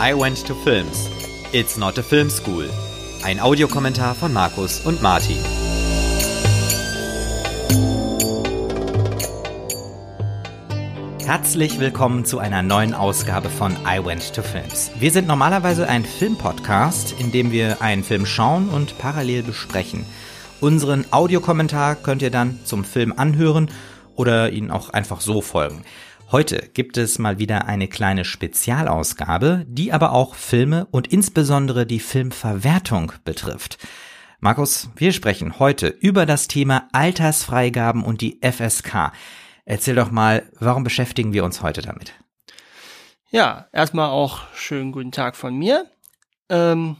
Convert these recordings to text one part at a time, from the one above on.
I Went to Films. It's not a film school. Ein Audiokommentar von Markus und Martin. Herzlich willkommen zu einer neuen Ausgabe von I Went to Films. Wir sind normalerweise ein Filmpodcast, in dem wir einen Film schauen und parallel besprechen. Unseren Audiokommentar könnt ihr dann zum Film anhören oder ihn auch einfach so folgen. Heute gibt es mal wieder eine kleine Spezialausgabe, die aber auch Filme und insbesondere die Filmverwertung betrifft. Markus, wir sprechen heute über das Thema Altersfreigaben und die FSK. Erzähl doch mal, warum beschäftigen wir uns heute damit? Ja, erstmal auch schönen guten Tag von mir. Ähm,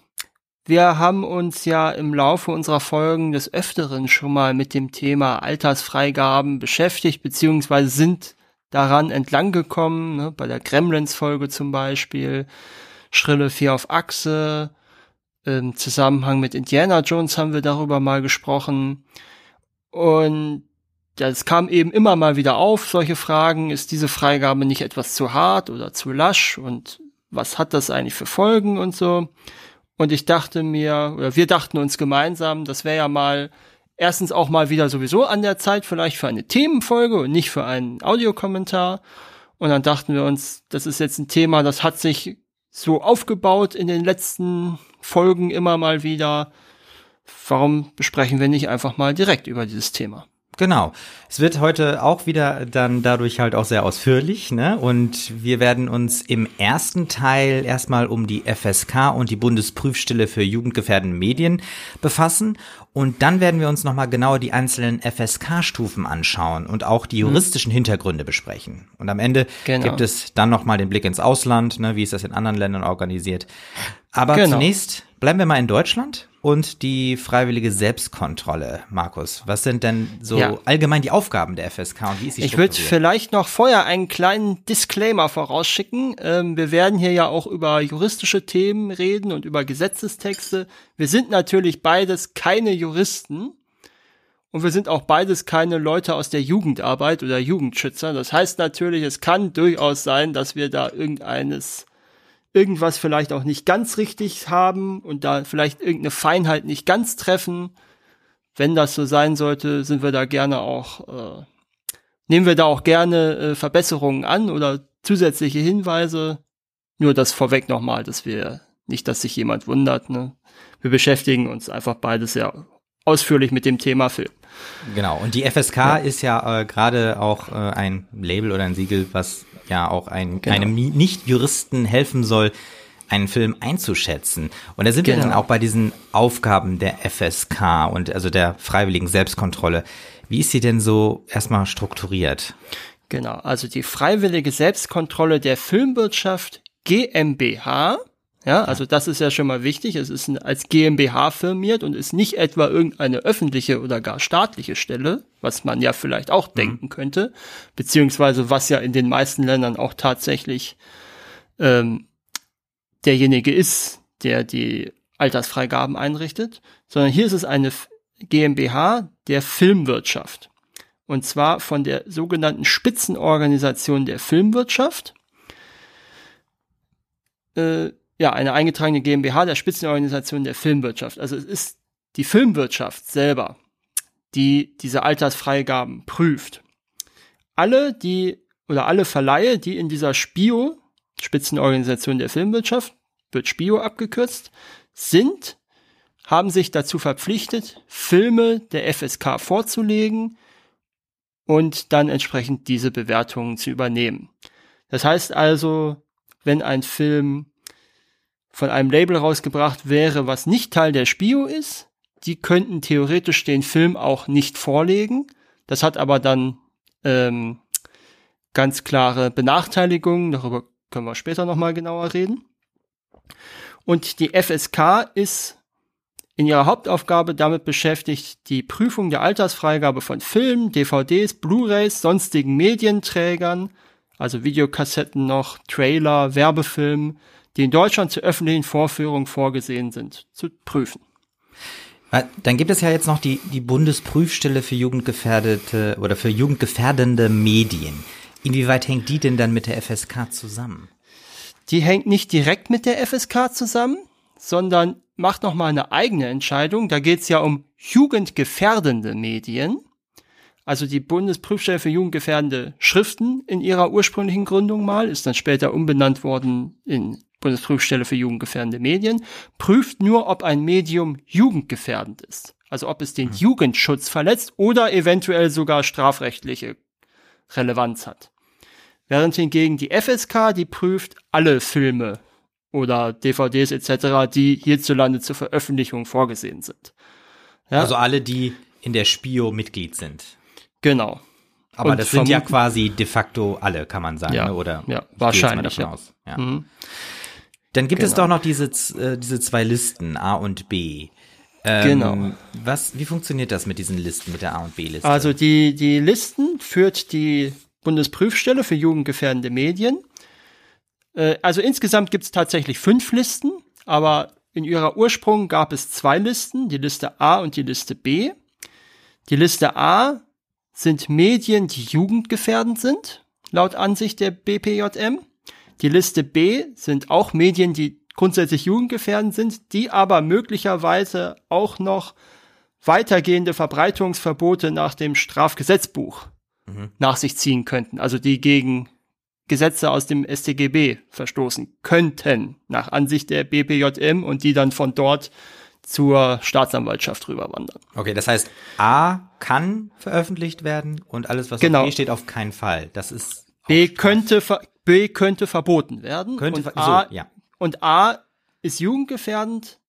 wir haben uns ja im Laufe unserer Folgen des Öfteren schon mal mit dem Thema Altersfreigaben beschäftigt, beziehungsweise sind daran entlang gekommen, ne, bei der Gremlins-Folge zum Beispiel, Schrille 4 auf Achse, im Zusammenhang mit Indiana Jones haben wir darüber mal gesprochen. Und ja, es kam eben immer mal wieder auf, solche Fragen, ist diese Freigabe nicht etwas zu hart oder zu lasch und was hat das eigentlich für Folgen und so. Und ich dachte mir, oder wir dachten uns gemeinsam, das wäre ja mal erstens auch mal wieder sowieso an der Zeit vielleicht für eine Themenfolge und nicht für einen Audiokommentar. Und dann dachten wir uns, das ist jetzt ein Thema, das hat sich so aufgebaut in den letzten Folgen immer mal wieder. Warum besprechen wir nicht einfach mal direkt über dieses Thema? Genau. Es wird heute auch wieder dann dadurch halt auch sehr ausführlich, ne? Und wir werden uns im ersten Teil erstmal um die FSK und die Bundesprüfstelle für jugendgefährdende Medien befassen. Und dann werden wir uns nochmal genauer die einzelnen FSK-Stufen anschauen und auch die mhm. juristischen Hintergründe besprechen. Und am Ende genau. gibt es dann nochmal den Blick ins Ausland, ne? Wie ist das in anderen Ländern organisiert? Aber genau. zunächst bleiben wir mal in Deutschland und die freiwillige Selbstkontrolle. Markus, was sind denn so ja. allgemein die Aufgaben der FSK und wie ist sie Ich würde vielleicht noch vorher einen kleinen Disclaimer vorausschicken. Ähm, wir werden hier ja auch über juristische Themen reden und über Gesetzestexte. Wir sind natürlich beides keine Juristen. Und wir sind auch beides keine Leute aus der Jugendarbeit oder Jugendschützer. Das heißt natürlich, es kann durchaus sein, dass wir da irgendeines irgendwas vielleicht auch nicht ganz richtig haben und da vielleicht irgendeine Feinheit nicht ganz treffen. Wenn das so sein sollte, sind wir da gerne auch, äh, nehmen wir da auch gerne äh, Verbesserungen an oder zusätzliche Hinweise. Nur das vorweg nochmal, dass wir nicht, dass sich jemand wundert. Ne? Wir beschäftigen uns einfach beide sehr ausführlich mit dem Thema Film. Genau, und die FSK ja. ist ja äh, gerade auch äh, ein Label oder ein Siegel, was ja auch ein, genau. einem Nicht-Juristen helfen soll, einen Film einzuschätzen. Und da sind genau. wir dann genau. auch bei diesen Aufgaben der FSK und also der freiwilligen Selbstkontrolle. Wie ist sie denn so erstmal strukturiert? Genau, also die freiwillige Selbstkontrolle der Filmwirtschaft GmbH ja, also das ist ja schon mal wichtig. Es ist als GmbH firmiert und ist nicht etwa irgendeine öffentliche oder gar staatliche Stelle, was man ja vielleicht auch mhm. denken könnte, beziehungsweise was ja in den meisten Ländern auch tatsächlich ähm, derjenige ist, der die Altersfreigaben einrichtet, sondern hier ist es eine GmbH der Filmwirtschaft. Und zwar von der sogenannten Spitzenorganisation der Filmwirtschaft. Äh, ja, eine eingetragene GmbH der Spitzenorganisation der Filmwirtschaft. Also es ist die Filmwirtschaft selber, die diese Altersfreigaben prüft. Alle, die oder alle Verleihe, die in dieser SPIO, Spitzenorganisation der Filmwirtschaft, wird SPIO abgekürzt, sind, haben sich dazu verpflichtet, Filme der FSK vorzulegen und dann entsprechend diese Bewertungen zu übernehmen. Das heißt also, wenn ein Film von einem Label rausgebracht wäre, was nicht Teil der Spio ist, die könnten theoretisch den Film auch nicht vorlegen. Das hat aber dann ähm, ganz klare Benachteiligungen. Darüber können wir später nochmal genauer reden. Und die FSK ist in ihrer Hauptaufgabe damit beschäftigt, die Prüfung der Altersfreigabe von Filmen, DVDs, Blu-rays, sonstigen Medienträgern, also Videokassetten noch, Trailer, Werbefilmen, die in Deutschland zur öffentlichen Vorführung vorgesehen sind, zu prüfen. Äh, dann gibt es ja jetzt noch die, die Bundesprüfstelle für jugendgefährdete oder für jugendgefährdende Medien. Inwieweit hängt die denn dann mit der FSK zusammen? die hängt nicht direkt mit der FSK zusammen, sondern macht noch mal eine eigene Entscheidung. Da geht es ja um jugendgefährdende Medien. Also die Bundesprüfstelle für jugendgefährdende Schriften in ihrer ursprünglichen Gründung mal, ist dann später umbenannt worden in Bundesprüfstelle für jugendgefährdende Medien, prüft nur, ob ein Medium jugendgefährdend ist. Also ob es den mhm. Jugendschutz verletzt oder eventuell sogar strafrechtliche Relevanz hat. Während hingegen die FSK, die prüft alle Filme oder DVDs etc., die hierzulande zur Veröffentlichung vorgesehen sind. Ja? Also alle, die in der Spio Mitglied sind. Genau. Aber Und das sind ja quasi de facto alle, kann man sagen, ja, ne? oder? Ja, wahrscheinlich. Ja. ja. Mhm. Dann gibt genau. es doch noch diese, äh, diese zwei Listen, A und B. Ähm, genau. Was, wie funktioniert das mit diesen Listen, mit der A und B-Liste? Also die, die Listen führt die Bundesprüfstelle für jugendgefährdende Medien. Äh, also insgesamt gibt es tatsächlich fünf Listen, aber in ihrer Ursprung gab es zwei Listen, die Liste A und die Liste B. Die Liste A sind Medien, die jugendgefährdend sind, laut Ansicht der BPJM. Die Liste B sind auch Medien, die grundsätzlich jugendgefährdend sind, die aber möglicherweise auch noch weitergehende Verbreitungsverbote nach dem Strafgesetzbuch mhm. nach sich ziehen könnten, also die gegen Gesetze aus dem StGB verstoßen könnten, nach Ansicht der BPJM und die dann von dort zur Staatsanwaltschaft rüberwandern. Okay, das heißt, A kann veröffentlicht werden und alles, was genau. auf B steht, auf keinen Fall. Das ist B könnte B könnte verboten werden könnte und A, so, ja. und A ist jugendgefährdend,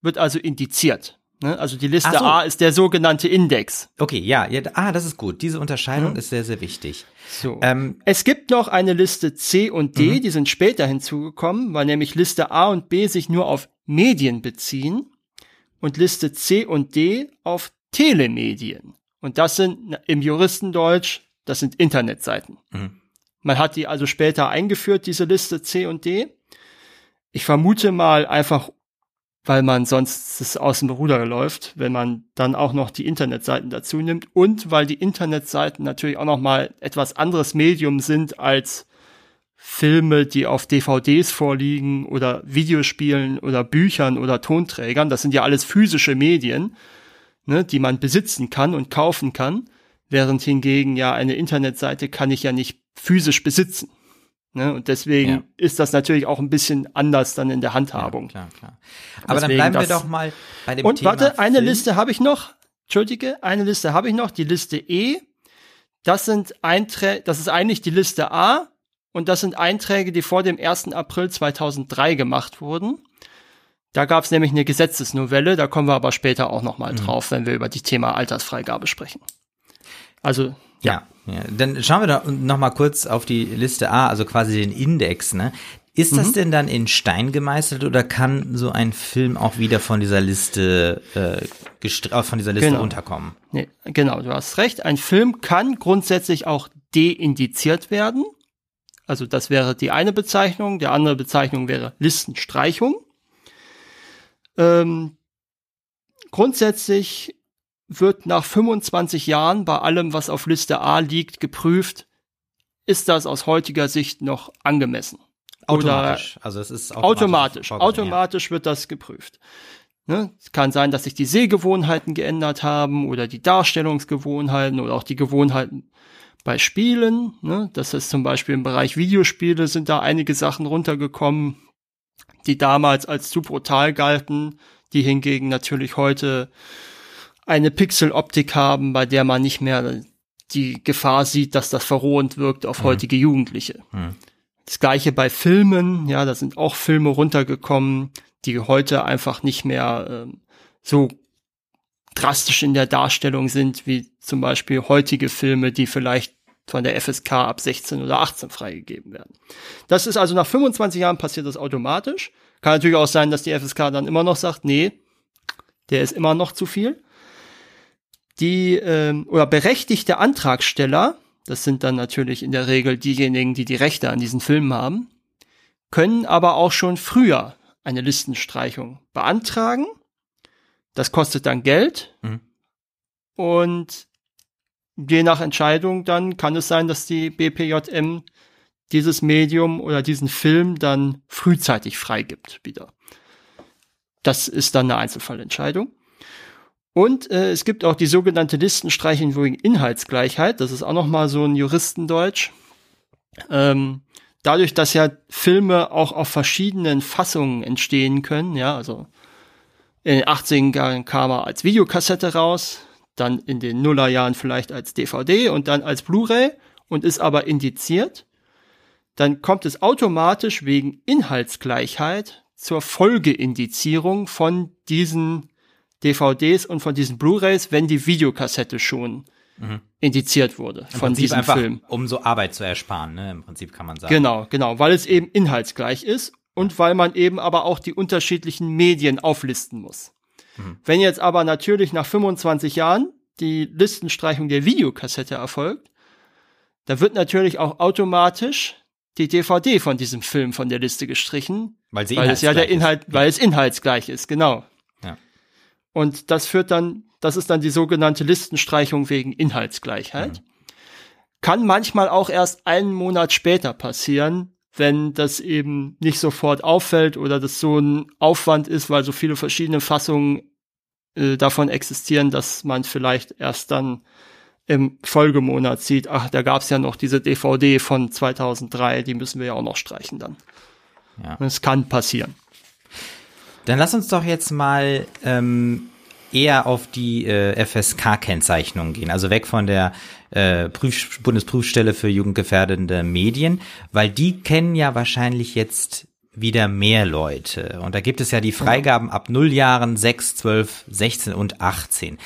wird also indiziert. Ne? Also die Liste so. A ist der sogenannte Index. Okay, ja, ja, ah, das ist gut. Diese Unterscheidung mhm. ist sehr, sehr wichtig. So. Ähm, es gibt noch eine Liste C und D, mhm. die sind später hinzugekommen, weil nämlich Liste A und B sich nur auf Medien beziehen und Liste C und D auf Telemedien. Und das sind im Juristendeutsch, das sind Internetseiten. Mhm. Man hat die also später eingeführt, diese Liste C und D. Ich vermute mal einfach, weil man sonst es aus dem Ruder läuft, wenn man dann auch noch die Internetseiten dazu nimmt und weil die Internetseiten natürlich auch noch mal etwas anderes Medium sind als Filme, die auf DVDs vorliegen oder Videospielen oder Büchern oder Tonträgern. Das sind ja alles physische Medien, ne, die man besitzen kann und kaufen kann. Während hingegen ja eine Internetseite kann ich ja nicht physisch besitzen. Ne? Und deswegen ja. ist das natürlich auch ein bisschen anders dann in der Handhabung. Ja, klar, klar. Aber deswegen dann bleiben wir doch mal bei dem und Thema. Und warte, eine Film. Liste habe ich noch. Entschuldige, eine Liste habe ich noch, die Liste E. Das sind Einträge, das ist eigentlich die Liste A, und das sind Einträge, die vor dem 1. April 2003 gemacht wurden. Da gab es nämlich eine Gesetzesnovelle, da kommen wir aber später auch noch mal mhm. drauf, wenn wir über die Thema Altersfreigabe sprechen. Also ja. ja. Dann schauen wir doch noch mal kurz auf die Liste A, also quasi den Index. Ne? Ist das mhm. denn dann in Stein gemeißelt oder kann so ein Film auch wieder von dieser Liste äh, von dieser Liste genau. runterkommen? Nee, genau, du hast recht. Ein Film kann grundsätzlich auch deindiziert werden. Also das wäre die eine Bezeichnung. Die andere Bezeichnung wäre Listenstreichung. Ähm, grundsätzlich wird nach 25 Jahren bei allem, was auf Liste A liegt, geprüft, ist das aus heutiger Sicht noch angemessen? Automatisch. Oder also es ist automatisch. Automatisch, automatisch wird das geprüft. Ne? Es kann sein, dass sich die Sehgewohnheiten geändert haben oder die Darstellungsgewohnheiten oder auch die Gewohnheiten bei Spielen. Ne? Das ist zum Beispiel im Bereich Videospiele sind da einige Sachen runtergekommen, die damals als zu brutal galten, die hingegen natürlich heute eine Pixeloptik haben, bei der man nicht mehr die Gefahr sieht, dass das verrohend wirkt auf mhm. heutige Jugendliche. Mhm. Das gleiche bei Filmen, ja, da sind auch Filme runtergekommen, die heute einfach nicht mehr ähm, so drastisch in der Darstellung sind, wie zum Beispiel heutige Filme, die vielleicht von der FSK ab 16 oder 18 freigegeben werden. Das ist also nach 25 Jahren passiert das automatisch. Kann natürlich auch sein, dass die FSK dann immer noch sagt, nee, der ist immer noch zu viel. Die ähm, oder berechtigte Antragsteller, das sind dann natürlich in der Regel diejenigen, die die Rechte an diesen Filmen haben, können aber auch schon früher eine Listenstreichung beantragen. Das kostet dann Geld. Mhm. Und je nach Entscheidung dann kann es sein, dass die BPJM dieses Medium oder diesen Film dann frühzeitig freigibt wieder. Das ist dann eine Einzelfallentscheidung. Und äh, es gibt auch die sogenannte Listenstreichung wegen Inhaltsgleichheit. Das ist auch noch mal so ein Juristendeutsch. Ähm, dadurch, dass ja Filme auch auf verschiedenen Fassungen entstehen können, ja, also in den 80er Jahren kam er als Videokassette raus, dann in den Nullerjahren vielleicht als DVD und dann als Blu-ray und ist aber indiziert, dann kommt es automatisch wegen Inhaltsgleichheit zur Folgeindizierung von diesen DVDs und von diesen Blu-rays, wenn die Videokassette schon mhm. indiziert wurde Im von Prinzip diesem einfach, Film. Um so Arbeit zu ersparen, ne? Im Prinzip kann man sagen. Genau, genau, weil es eben inhaltsgleich ist und weil man eben aber auch die unterschiedlichen Medien auflisten muss. Mhm. Wenn jetzt aber natürlich nach 25 Jahren die Listenstreichung der Videokassette erfolgt, dann wird natürlich auch automatisch die DVD von diesem Film von der Liste gestrichen, Weil sie weil es ja der Inhalt, weil es inhaltsgleich ist, genau. Und das führt dann, das ist dann die sogenannte Listenstreichung wegen Inhaltsgleichheit. Mhm. Kann manchmal auch erst einen Monat später passieren, wenn das eben nicht sofort auffällt oder das so ein Aufwand ist, weil so viele verschiedene Fassungen äh, davon existieren, dass man vielleicht erst dann im Folgemonat sieht, ach, da gab's ja noch diese DVD von 2003, die müssen wir ja auch noch streichen dann. Ja. Das kann passieren. Dann lass uns doch jetzt mal ähm, eher auf die äh, FSK-Kennzeichnung gehen, also weg von der äh, Prüf Bundesprüfstelle für jugendgefährdende Medien, weil die kennen ja wahrscheinlich jetzt wieder mehr Leute. Und da gibt es ja die Freigaben ab 0 Jahren, 6, 12, 16 und 18.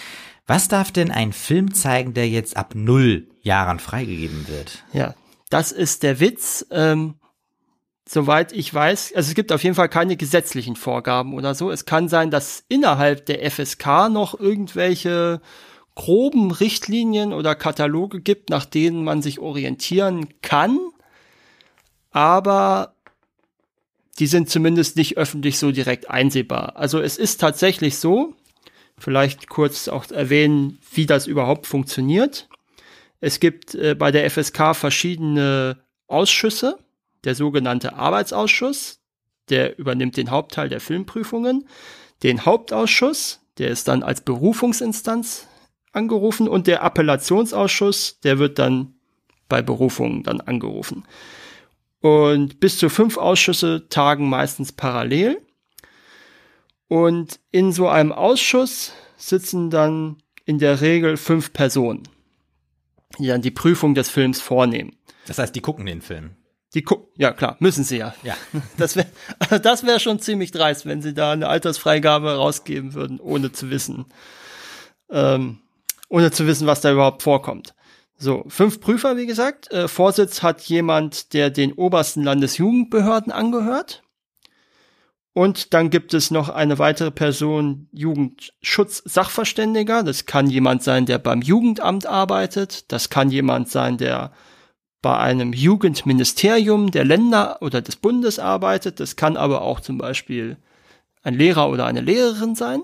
Was darf denn ein Film zeigen, der jetzt ab 0 Jahren freigegeben wird? Ja, das ist der Witz. Ähm, soweit ich weiß, also es gibt auf jeden Fall keine gesetzlichen Vorgaben oder so. Es kann sein, dass innerhalb der FSK noch irgendwelche groben Richtlinien oder Kataloge gibt, nach denen man sich orientieren kann. Aber die sind zumindest nicht öffentlich so direkt einsehbar. Also es ist tatsächlich so, vielleicht kurz auch erwähnen, wie das überhaupt funktioniert. Es gibt äh, bei der FSK verschiedene Ausschüsse. Der sogenannte Arbeitsausschuss, der übernimmt den Hauptteil der Filmprüfungen. Den Hauptausschuss, der ist dann als Berufungsinstanz angerufen und der Appellationsausschuss, der wird dann bei Berufungen dann angerufen. Und bis zu fünf Ausschüsse tagen meistens parallel. Und in so einem Ausschuss sitzen dann in der Regel fünf Personen, die dann die Prüfung des Films vornehmen. Das heißt, die gucken den Film. Die gucken, ja klar, müssen sie ja. Ja. Das wäre das wär schon ziemlich dreist, wenn sie da eine Altersfreigabe rausgeben würden, ohne zu wissen, ähm, ohne zu wissen, was da überhaupt vorkommt. So, fünf Prüfer, wie gesagt. Äh, Vorsitz hat jemand, der den obersten Landesjugendbehörden angehört. Und dann gibt es noch eine weitere Person, Jugendschutz-Sachverständiger. Das kann jemand sein, der beim Jugendamt arbeitet. Das kann jemand sein, der bei einem Jugendministerium der Länder oder des Bundes arbeitet. Das kann aber auch zum Beispiel ein Lehrer oder eine Lehrerin sein.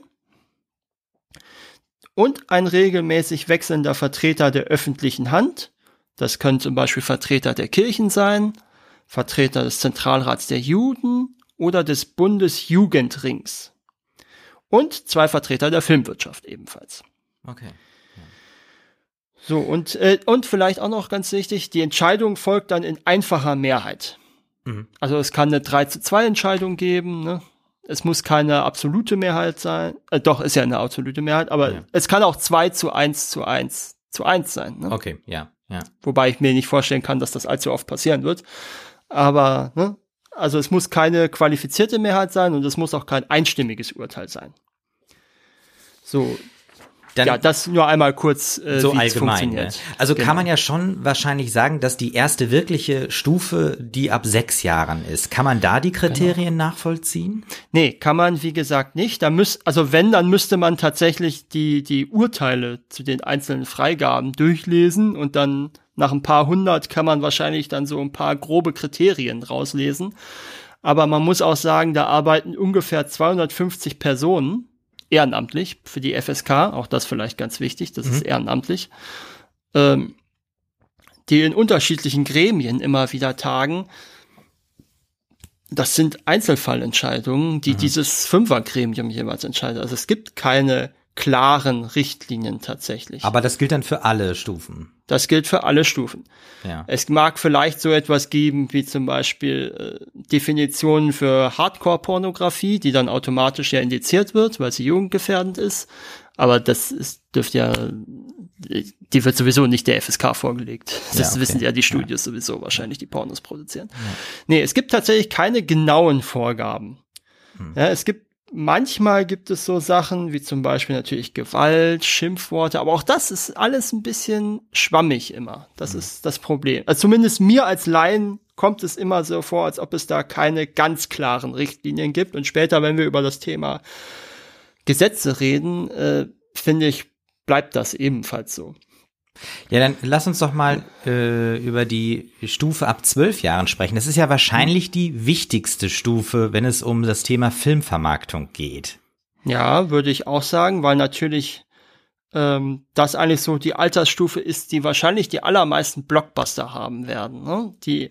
Und ein regelmäßig wechselnder Vertreter der öffentlichen Hand. Das können zum Beispiel Vertreter der Kirchen sein, Vertreter des Zentralrats der Juden oder des Bundesjugendrings. Und zwei Vertreter der Filmwirtschaft ebenfalls. Okay. So, und, äh, und vielleicht auch noch ganz wichtig, die Entscheidung folgt dann in einfacher Mehrheit. Mhm. Also es kann eine 3 zu 2 Entscheidung geben, ne? Es muss keine absolute Mehrheit sein. Äh, doch, ist ja eine absolute Mehrheit, aber Ja. es kann auch 2 zu 1 zu 1 zu 1 sein. Ne? Okay, ja, ja. Wobei ich mir nicht vorstellen kann, dass das allzu oft passieren wird. Aber, ne? Also es muss keine qualifizierte Mehrheit sein und es muss auch kein einstimmiges Urteil sein. So, Dann, ja, das nur einmal kurz, äh, so allgemein. Ne? Also Genau. kann man ja schon wahrscheinlich sagen, dass die erste wirkliche Stufe die ab sechs Jahren ist. Kann man da die Kriterien nachvollziehen? Nee, kann man wie gesagt nicht. Da müß, also wenn, dann müsste man tatsächlich die, die Urteile zu den einzelnen Freigaben durchlesen und dann nach ein paar hundert kann man wahrscheinlich dann so ein paar grobe Kriterien rauslesen. Aber man muss auch sagen, da arbeiten ungefähr 250 Personen ehrenamtlich für die FSK. Auch das vielleicht ganz wichtig, das ist ehrenamtlich. Ähm, die in unterschiedlichen Gremien immer wieder tagen. Das sind Einzelfallentscheidungen, die mhm. dieses Fünfergremium jeweils entscheidet. Also es gibt keine klaren Richtlinien tatsächlich. Aber das gilt dann für alle Stufen. Das gilt für alle Stufen. Ja. Es mag vielleicht so etwas geben wie zum Beispiel äh, Definitionen für Hardcore-Pornografie, die dann automatisch ja indiziert wird, weil sie jugendgefährdend ist. Aber das ist, dürfte ja, die wird sowieso nicht der FSK vorgelegt. Das ja, okay. wissen ja die Studios ja. sowieso wahrscheinlich, die Pornos produzieren. Ja. Nee, es gibt tatsächlich keine genauen Vorgaben. Hm. Ja, es gibt Manchmal gibt es so Sachen wie zum Beispiel natürlich Gewalt, Schimpfworte, aber auch das ist alles ein bisschen schwammig immer. Das mhm. ist das Problem. Also zumindest mir als Laien kommt es immer so vor, als ob es da keine ganz klaren Richtlinien gibt. Und später, wenn wir über das Thema Gesetze reden, äh, finde ich, bleibt das ebenfalls so. Ja, dann lass uns doch mal äh, über die Stufe ab zwölf Jahren sprechen. Das ist ja wahrscheinlich die wichtigste Stufe, wenn es um das Thema Filmvermarktung geht. Ja, würde ich auch sagen, weil natürlich ähm, das eigentlich so die Altersstufe ist, die wahrscheinlich die allermeisten Blockbuster haben werden, ne? die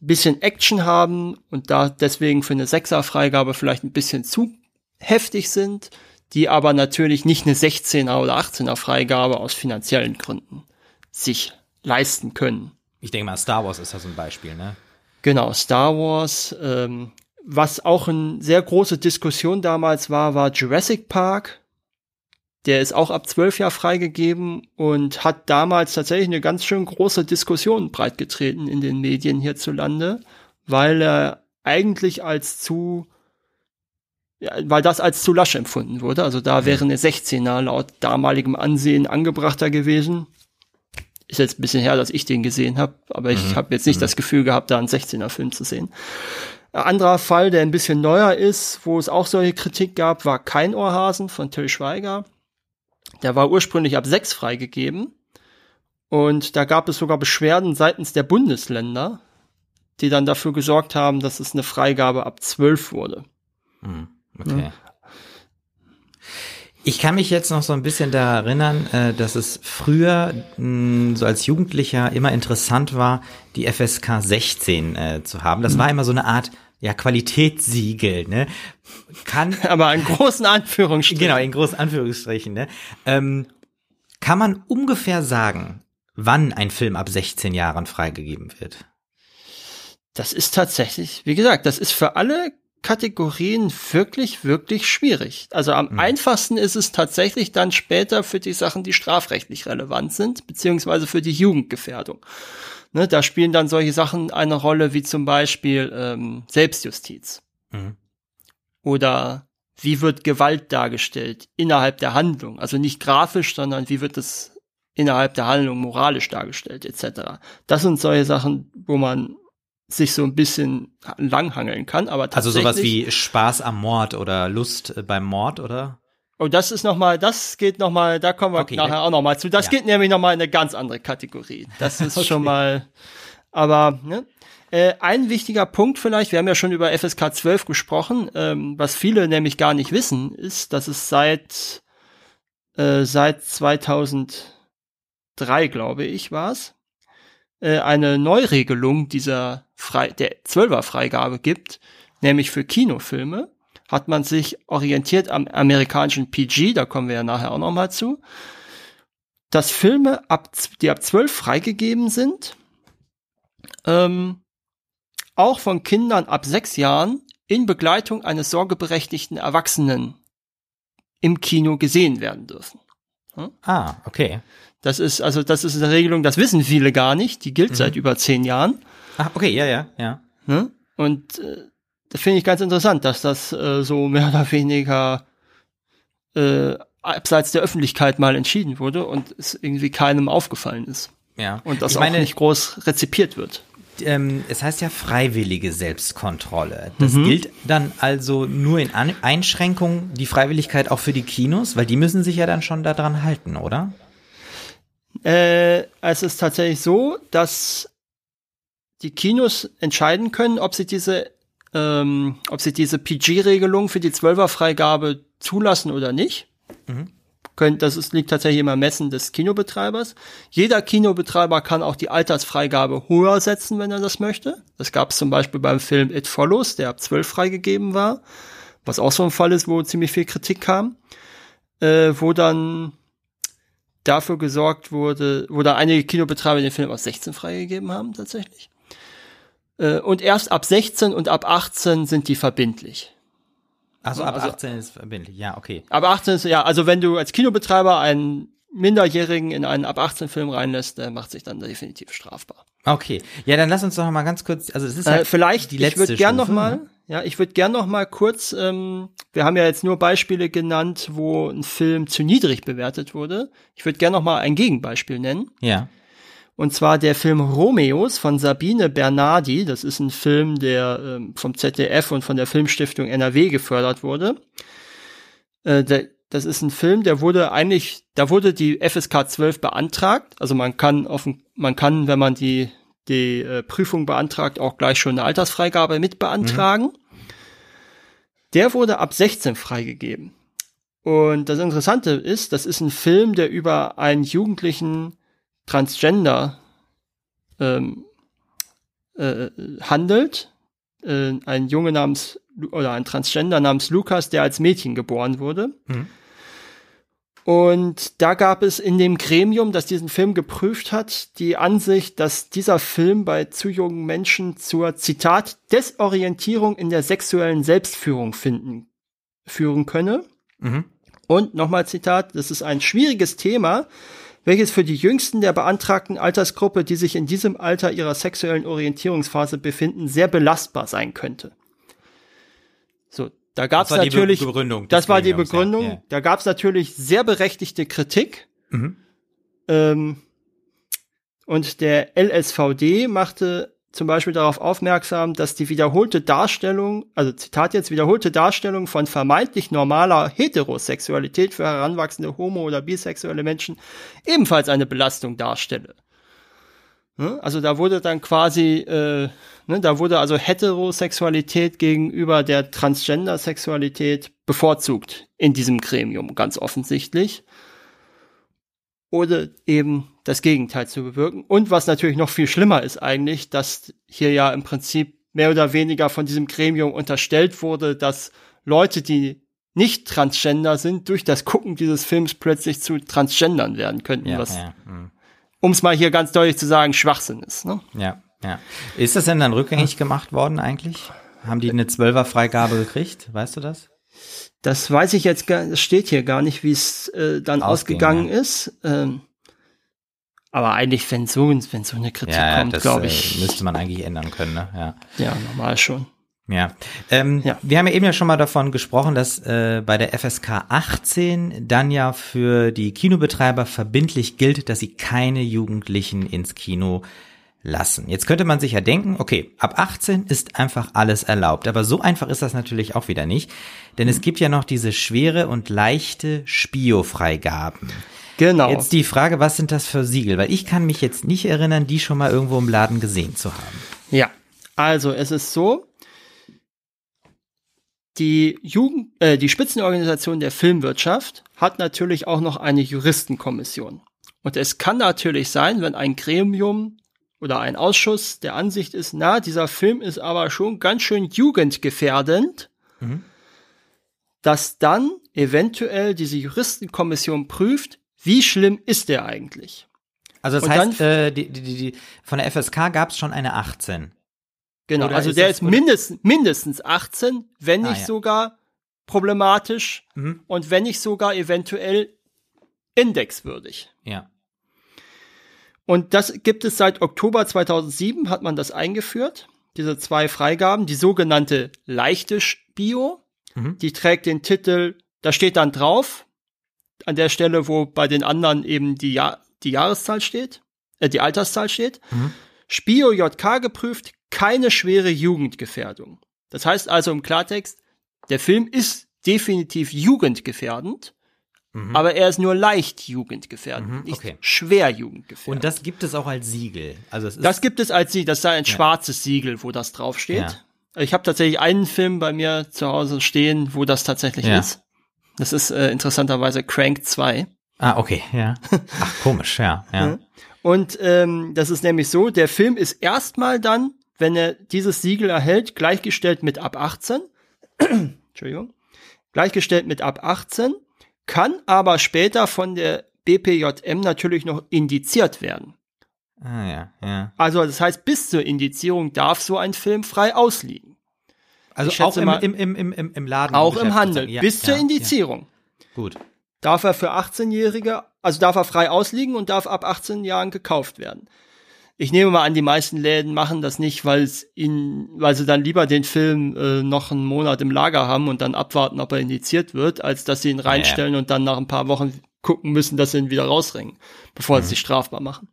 bisschen Action haben und da deswegen für eine Sechser-Freigabe vielleicht ein bisschen zu heftig sind die aber natürlich nicht eine 16er oder 18er Freigabe aus finanziellen Gründen sich leisten können. Ich denke mal, Star Wars ist ja so ein Beispiel, ne? Genau, Star Wars. Ähm, was auch eine sehr große Diskussion damals war, war Jurassic Park. Der ist auch ab zwölf Jahr freigegeben und hat damals tatsächlich eine ganz schön große Diskussion breitgetreten in den Medien hierzulande, weil er eigentlich als zu weil das als zu lasch empfunden wurde. Also da wäre eine 16er laut damaligem Ansehen angebrachter gewesen. Ist jetzt ein bisschen her, dass ich den gesehen habe, aber ich mhm. habe jetzt nicht mhm. das Gefühl gehabt, da einen 16er Film zu sehen. Ein anderer Fall, der ein bisschen neuer ist, wo es auch solche Kritik gab, war Kein Ohrhasen von Till Schweiger. Der war ursprünglich ab 6 freigegeben. Und da gab es sogar Beschwerden seitens der Bundesländer, die dann dafür gesorgt haben, dass es eine Freigabe ab 12 wurde. Mhm. Okay. Ja. Ich kann mich jetzt noch so ein bisschen da erinnern, äh, dass es früher mh, so als Jugendlicher immer interessant war, die FSK 16 äh, zu haben. Das mhm. war immer so eine Art ja Qualitätssiegel, ne? Kann aber in großen Anführungsstrichen. Genau, in großen Anführungsstrichen, ne? Ähm, kann man ungefähr sagen, wann ein Film ab 16 Jahren freigegeben wird? Das ist tatsächlich, wie gesagt, das ist für alle Kategorien wirklich, wirklich schwierig. Also am mhm. einfachsten ist es tatsächlich dann später für die Sachen, die strafrechtlich relevant sind, beziehungsweise für die Jugendgefährdung. Ne, da spielen dann solche Sachen eine Rolle wie zum Beispiel ähm, Selbstjustiz. Mhm. Oder wie wird Gewalt dargestellt innerhalb der Handlung? Also nicht grafisch, sondern wie wird es innerhalb der Handlung moralisch dargestellt, etc. Das sind solche Sachen, wo man sich so ein bisschen langhangeln kann, aber tatsächlich. Also sowas wie Spaß am Mord oder Lust äh, beim Mord, oder? Oh, das ist noch mal, das geht noch mal, da kommen wir okay, nachher ja. auch noch mal zu. Das ja. geht nämlich noch mal in eine ganz andere Kategorie. Das ist okay. schon mal, aber ne? Äh, ein wichtiger Punkt vielleicht, wir haben ja schon über FSK 12 gesprochen, ähm, was viele nämlich gar nicht wissen, ist, dass es seit äh, seit 2003, glaube ich, war es, äh, eine Neuregelung dieser Frei der Zwölfer-Freigabe gibt, nämlich für Kinofilme, hat man sich orientiert am amerikanischen PG, da kommen wir ja nachher auch noch mal zu, dass Filme, ab, die ab zwölf freigegeben sind, ähm, auch von Kindern ab sechs Jahren in Begleitung eines sorgeberechtigten Erwachsenen im Kino gesehen werden dürfen. Hm? Ah, okay. Das ist, also, das ist eine Regelung, das wissen viele gar nicht. Die gilt mhm. seit über zehn Jahren. Ach, okay, ja, ja, ja. Ne? Und äh, das finde ich ganz interessant, dass das äh, so mehr oder weniger äh, abseits der Öffentlichkeit mal entschieden wurde und es irgendwie keinem aufgefallen ist. Ja. Und das ich auch nicht groß rezipiert wird. Ähm, es heißt ja freiwillige Selbstkontrolle. Das mhm. gilt dann also nur in An Einschränkungen, die Freiwilligkeit auch für die Kinos, weil die müssen sich ja dann schon daran halten, oder? Äh, es ist tatsächlich so, dass die Kinos entscheiden können, ob sie diese, ähm, ob sie diese PG-Regelung für die Zwölfer-Freigabe zulassen oder nicht. Mhm. können, das ist, liegt tatsächlich im Ermessen des Kinobetreibers. Jeder Kinobetreiber kann auch die Altersfreigabe höher setzen, wenn er das möchte. Das gab es zum Beispiel beim Film It Follows, der ab 12 freigegeben war, was auch so ein Fall ist, wo ziemlich viel Kritik kam, äh, wo dann dafür gesorgt wurde, wo da einige Kinobetreiber den Film aus 16 freigegeben haben, tatsächlich. Äh, und erst ab 16 und ab 18 sind die verbindlich. Also ab also, 18 ist verbindlich, ja, okay. Ab 18 ist, ja, also wenn du als Kinobetreiber einen Minderjährigen in einen ab 18 Film reinlässt, der macht sich dann definitiv strafbar. Okay, ja, dann lass uns doch mal ganz kurz, also es ist halt äh, vielleicht die letzte ich würde gern noch mal, ne? ja, ich würde gern noch mal kurz, ähm, wir haben ja jetzt nur Beispiele genannt, wo ein Film zu niedrig bewertet wurde. Ich würde gern noch mal ein Gegenbeispiel nennen. Ja. Und zwar der Film Romeos von Sabine Bernardi. Das ist ein Film, der ähm, vom ZDF und von der Filmstiftung NRW gefördert wurde. Äh, der, das ist ein Film, der wurde eigentlich, da wurde die FSK 12 beantragt. Also man kann offen, man kann, wenn man die die äh, Prüfung beantragt, auch gleich schon eine Altersfreigabe mit beantragen. Mhm. Der wurde ab 16 freigegeben. Und das Interessante ist, das ist ein Film, der über einen Jugendlichen Transgender ähm, äh, handelt. Äh, ein Junge namens oder ein Transgender namens Lukas, der als Mädchen geboren wurde. Mhm. Und da gab es in dem Gremium, das diesen Film geprüft hat, die Ansicht, dass dieser Film bei zu jungen Menschen zur Zitat Desorientierung in der sexuellen Selbstführung finden führen könne. Mhm. Und nochmal Zitat, das ist ein schwieriges Thema, welches für die Jüngsten der beantragten Altersgruppe, die sich in diesem Alter ihrer sexuellen Orientierungsphase befinden, sehr belastbar sein könnte. So, da gab es natürlich, die Begründung das war die Begründung, ja. da gab es natürlich sehr berechtigte Kritik. Mhm. Ähm, und der LSVD machte zum Beispiel darauf aufmerksam, dass die wiederholte Darstellung, also Zitat jetzt, wiederholte Darstellung von vermeintlich normaler Heterosexualität für heranwachsende homo- oder bisexuelle Menschen ebenfalls eine Belastung darstelle. Ne? Also da wurde dann quasi, äh, ne, da wurde also Heterosexualität gegenüber der Transgender-Sexualität bevorzugt in diesem Gremium, ganz offensichtlich. Oder eben das Gegenteil zu bewirken. Und was natürlich noch viel schlimmer ist eigentlich, dass hier ja im Prinzip mehr oder weniger von diesem Gremium unterstellt wurde, dass Leute, die nicht Transgender sind, durch das Gucken dieses Films plötzlich zu Transgendern werden könnten, ja, was, ja, hm. um es mal hier ganz deutlich zu sagen, Schwachsinn ist. Ne? Ja, ja. Ist das denn dann rückgängig gemacht worden eigentlich? Haben die eine Zwölferfreigabe gekriegt? Weißt du das? Das weiß ich jetzt gar, das steht hier gar nicht, wie es äh, dann Ausgehen, ausgegangen ja. ist. Ähm, aber eigentlich, wenn so, wenn so eine Kritik ja, kommt, glaube ich. Äh, müsste man eigentlich ändern können, ne? Ja, ja normal schon. Ja. Ähm, ja. Wir haben ja eben ja schon mal davon gesprochen, dass äh, bei der FSK 18 dann ja für die Kinobetreiber verbindlich gilt, dass sie keine Jugendlichen ins Kino lassen. Jetzt könnte man sich ja denken, okay, ab 18 ist einfach alles erlaubt. Aber so einfach ist das natürlich auch wieder nicht. Denn es gibt ja noch diese schwere und leichte Spio-Freigaben. Genau. Jetzt die Frage, was sind das für Siegel? Weil ich kann mich jetzt nicht erinnern, die schon mal irgendwo im Laden gesehen zu haben. Ja, also es ist so, die Jugend, äh, die Spitzenorganisation der Filmwirtschaft hat natürlich auch noch eine Juristenkommission. Und es kann natürlich sein, wenn ein Gremium oder ein Ausschuss der Ansicht ist, na, dieser Film ist aber schon ganz schön jugendgefährdend, mhm. Dass dann eventuell diese Juristenkommission prüft, wie schlimm ist der eigentlich? Also das Und heißt, dann, äh, die, die, die, von der FSK gab es schon eine 18. Genau, oder also ist der ist mindestens, mindestens 18, wenn nicht ah, ja. sogar problematisch mhm. und wenn nicht sogar eventuell indexwürdig. Ja. Und das gibt es seit Oktober 2007, hat man das eingeführt, diese zwei Freigaben, die sogenannte leichte Bio, mhm. die trägt den Titel, da steht dann drauf, an der Stelle, wo bei den anderen eben die, ja die Jahreszahl steht, äh, die Alterszahl steht. Mhm. Spio JK geprüft, keine schwere Jugendgefährdung. Das heißt also im Klartext, der Film ist definitiv jugendgefährdend, mhm. aber er ist nur leicht jugendgefährdend, mhm, nicht okay. schwer jugendgefährdend. Und das gibt es auch als Siegel. Also das gibt es als Siegel, das ist ein ja. schwarzes Siegel, wo das draufsteht. Ja. Ich habe tatsächlich einen Film bei mir zu Hause stehen, wo das tatsächlich ja. ist. Das ist äh, interessanterweise Crank 2. Ah, okay, ja. Ach, komisch, ja, ja. Und ähm, das ist nämlich so, der Film ist erstmal dann, wenn er dieses Siegel erhält, gleichgestellt mit ab 18. Entschuldigung. Gleichgestellt mit ab 18, kann aber später von der BPJM natürlich noch indiziert werden. Ah, ja, ja. Also das heißt, bis zur Indizierung darf so ein Film frei ausliegen. Also auch im, mal- im, im, im, im, im Laden. Auch im Handel. Ja, bis zur ja, Indizierung. Ja. Gut. Darf er für 18-Jährige, also darf er frei ausliegen und darf ab 18 Jahren gekauft werden. Ich nehme mal an, die meisten Läden machen das nicht, weil es ihnen, weil sie dann lieber den Film äh, noch einen Monat im Lager haben und dann abwarten, ob er indiziert wird, als dass sie ihn reinstellen und dann nach ein paar Wochen gucken müssen, dass sie ihn wieder rausringen, bevor Mhm. sie sich strafbar machen.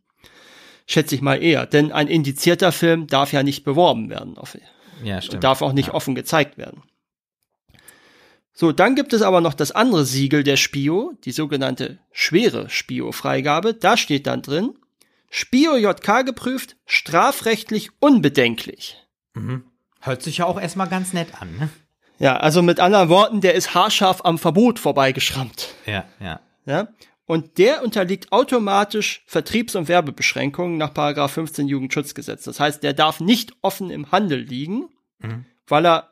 Schätze ich mal eher, denn ein indizierter Film darf ja nicht beworben werden, auf, Ja, stimmt. darf auch nicht ja. offen gezeigt werden. So, dann gibt es aber noch das andere Siegel der Spio, die sogenannte schwere Spio-Freigabe. Da steht dann drin, Spio JK geprüft, strafrechtlich unbedenklich. Mhm. Hört sich ja auch erstmal ganz nett an, ne? Ja, also mit anderen Worten, der ist haarscharf am Verbot vorbeigeschrammt. Ja, ja. Ja? Und der unterliegt automatisch Vertriebs- und Werbebeschränkungen nach Paragraph 15 Jugendschutzgesetz. Das heißt, der darf nicht offen im Handel liegen, Mhm. weil er